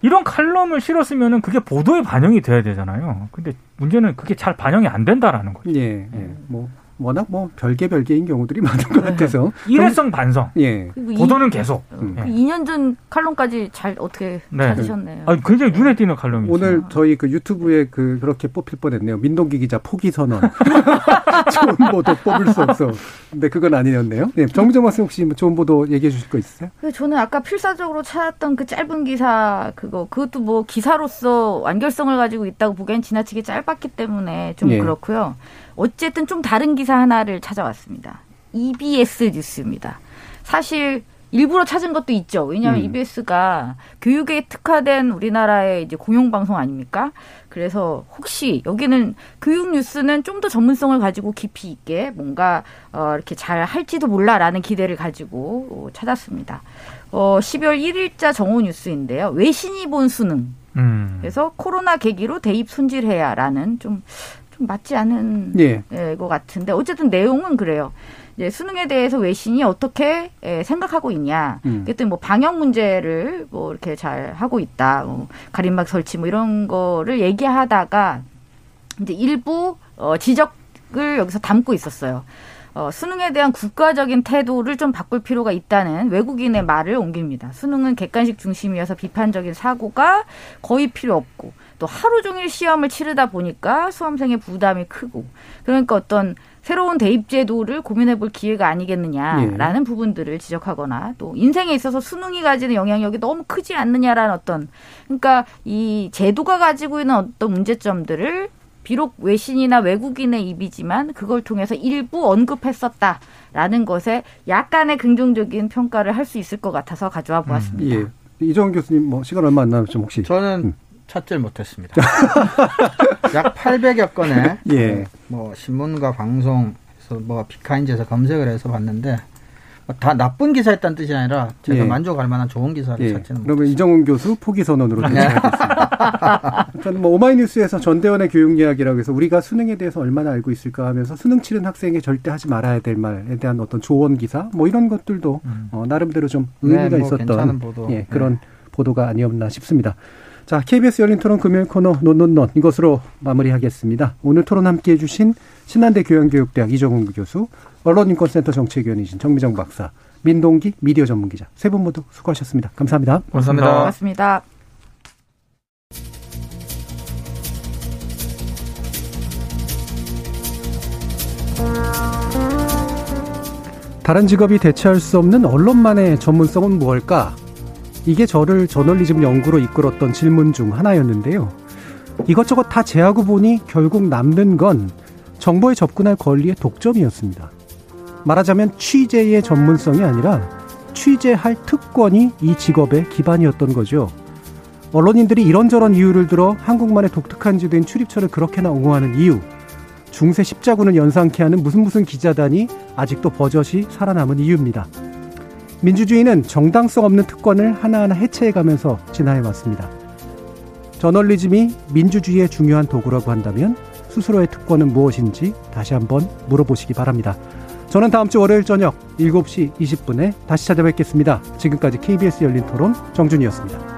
이런 칼럼을 실었으면은 그게 보도에 반영이 돼야 되잖아요. 근데 문제는 그게 잘 반영이 안 된다라는 거죠. 예. 예. 뭐 워낙 뭐 별개 별개인 경우들이 많은 것 같아서 일회성 반성. 예. 보도는 계속. 음. 그 2년 전 칼럼까지 잘 어떻게 네. 찾으셨네요. 아, 굉장히 눈에 띄는 칼럼이 오늘 저희 그 유튜브에 그 그렇게 뽑힐 뻔했네요. 민동기 기자 포기 선언. 좋은 보도 뽑을 수 없어. 근데 그건 아니었네요. 네, 정정 박사 혹시 뭐 좋은 보도 얘기해 주실 거 있으세요? 그 저는 아까 필사적으로 찾았던 그 짧은 기사 그거 그것도 뭐 기사로서 완결성을 가지고 있다고 보기엔 지나치게 짧았기 때문에 좀 예. 그렇고요. 어쨌든 좀 다른 기사 하나를 찾아왔습니다. EBS 뉴스입니다. 사실 일부러 찾은 것도 있죠. 왜냐하면 음. EBS가 교육에 특화된 우리나라의 이제 공영방송 아닙니까? 그래서 혹시 여기는 교육 뉴스는 좀 더 전문성을 가지고 깊이 있게 뭔가 어 이렇게 잘 할지도 몰라라는 기대를 가지고 찾았습니다. 어 12월 1일자 정오 뉴스인데요. 외신이 본 수능. 음. 그래서 코로나 계기로 대입 손질해야라는 좀좀 맞지 않은 예. 예, 것 같은데 어쨌든 내용은 그래요. 이제 수능에 대해서 외신이 어떻게 예, 생각하고 있냐. 음. 그랬더니 뭐 방역 문제를 뭐 이렇게 잘 하고 있다. 뭐 가림막 설치 뭐 이런 거를 얘기하다가 이제 일부 어, 지적을 여기서 담고 있었어요. 어, 수능에 대한 국가적인 태도를 좀 바꿀 필요가 있다는 외국인의 말을 옮깁니다. 수능은 객관식 중심이어서 비판적인 사고가 거의 필요 없고 또 하루 종일 시험을 치르다 보니까 수험생의 부담이 크고 그러니까 어떤 새로운 대입 제도를 고민해 볼 기회가 아니겠느냐라는 예. 부분들을 지적하거나 또 인생에 있어서 수능이 가지는 영향력이 너무 크지 않느냐라는 어떤 그러니까 이 제도가 가지고 있는 어떤 문제점들을 비록 외신이나 외국인의 입이지만 그걸 통해서 일부 언급했었다라는 것에 약간의 긍정적인 평가를 할 수 있을 것 같아서 가져와 보았습니다. 음, 예. 이정훈 교수님 뭐 시간 얼마 안 남았죠 혹시? 저는 음. 찾질 못했습니다. 약 800여 건의 예. 뭐 신문과 방송에서 뭐 비카인즈에서 검색을 해서 봤는데 다 나쁜 기사였다는 뜻이 아니라 제가 예. 만족할 만한 좋은 기사를 예. 찾지는 그러면 못했습니다. 이정훈 교수 포기 선언으로 대체하겠습니다. 저는 뭐 오마이뉴스에서 전대원의 교육 이야기라고 해서 우리가 수능에 대해서 얼마나 알고 있을까 하면서 수능 치른 학생이 절대 하지 말아야 될 말에 대한 어떤 조언 기사 뭐 이런 것들도 음. 어, 나름대로 좀 의미가 네, 뭐 있었던. 예, 그런 네. 보도가 아니었나 싶습니다. 자, KBS 열린 토론 금요일 코너 논논논 이것으로 마무리하겠습니다. 오늘 토론 함께 해주신 신한대 교양교육대학 이정훈 교수, 언론인권센터 정책위원이신 정미정 박사, 민동기 미디어 전문기자 세 분 모두 수고하셨습니다. 감사합니다. 감사합니다. 고맙습니다. 다른 직업이 대체할 수 없는 언론만의 전문성은 무엇일까? 이게 저를 저널리즘 연구로 이끌었던 질문 중 하나였는데요. 이것저것 다 제하고 보니 결국 남는 건 정보에 접근할 권리의 독점이었습니다. 말하자면 취재의 전문성이 아니라 취재할 특권이 이 직업의 기반이었던 거죠. 언론인들이 이런저런 이유를 들어 한국만의 독특한 지도인 출입처를 그렇게나 옹호하는 이유, 중세 십자군을 연상케 하는 무슨 무슨 기자단이 아직도 버젓이 살아남은 이유입니다. 민주주의는 정당성 없는 특권을 하나하나 해체해가면서 진화해왔습니다. 저널리즘이 민주주의의 중요한 도구라고 한다면 스스로의 특권은 무엇인지 다시 한번 물어보시기 바랍니다. 저는 다음 주 월요일 저녁 7시 20분에 다시 찾아뵙겠습니다. 지금까지 KBS 열린 토론 정준이었습니다.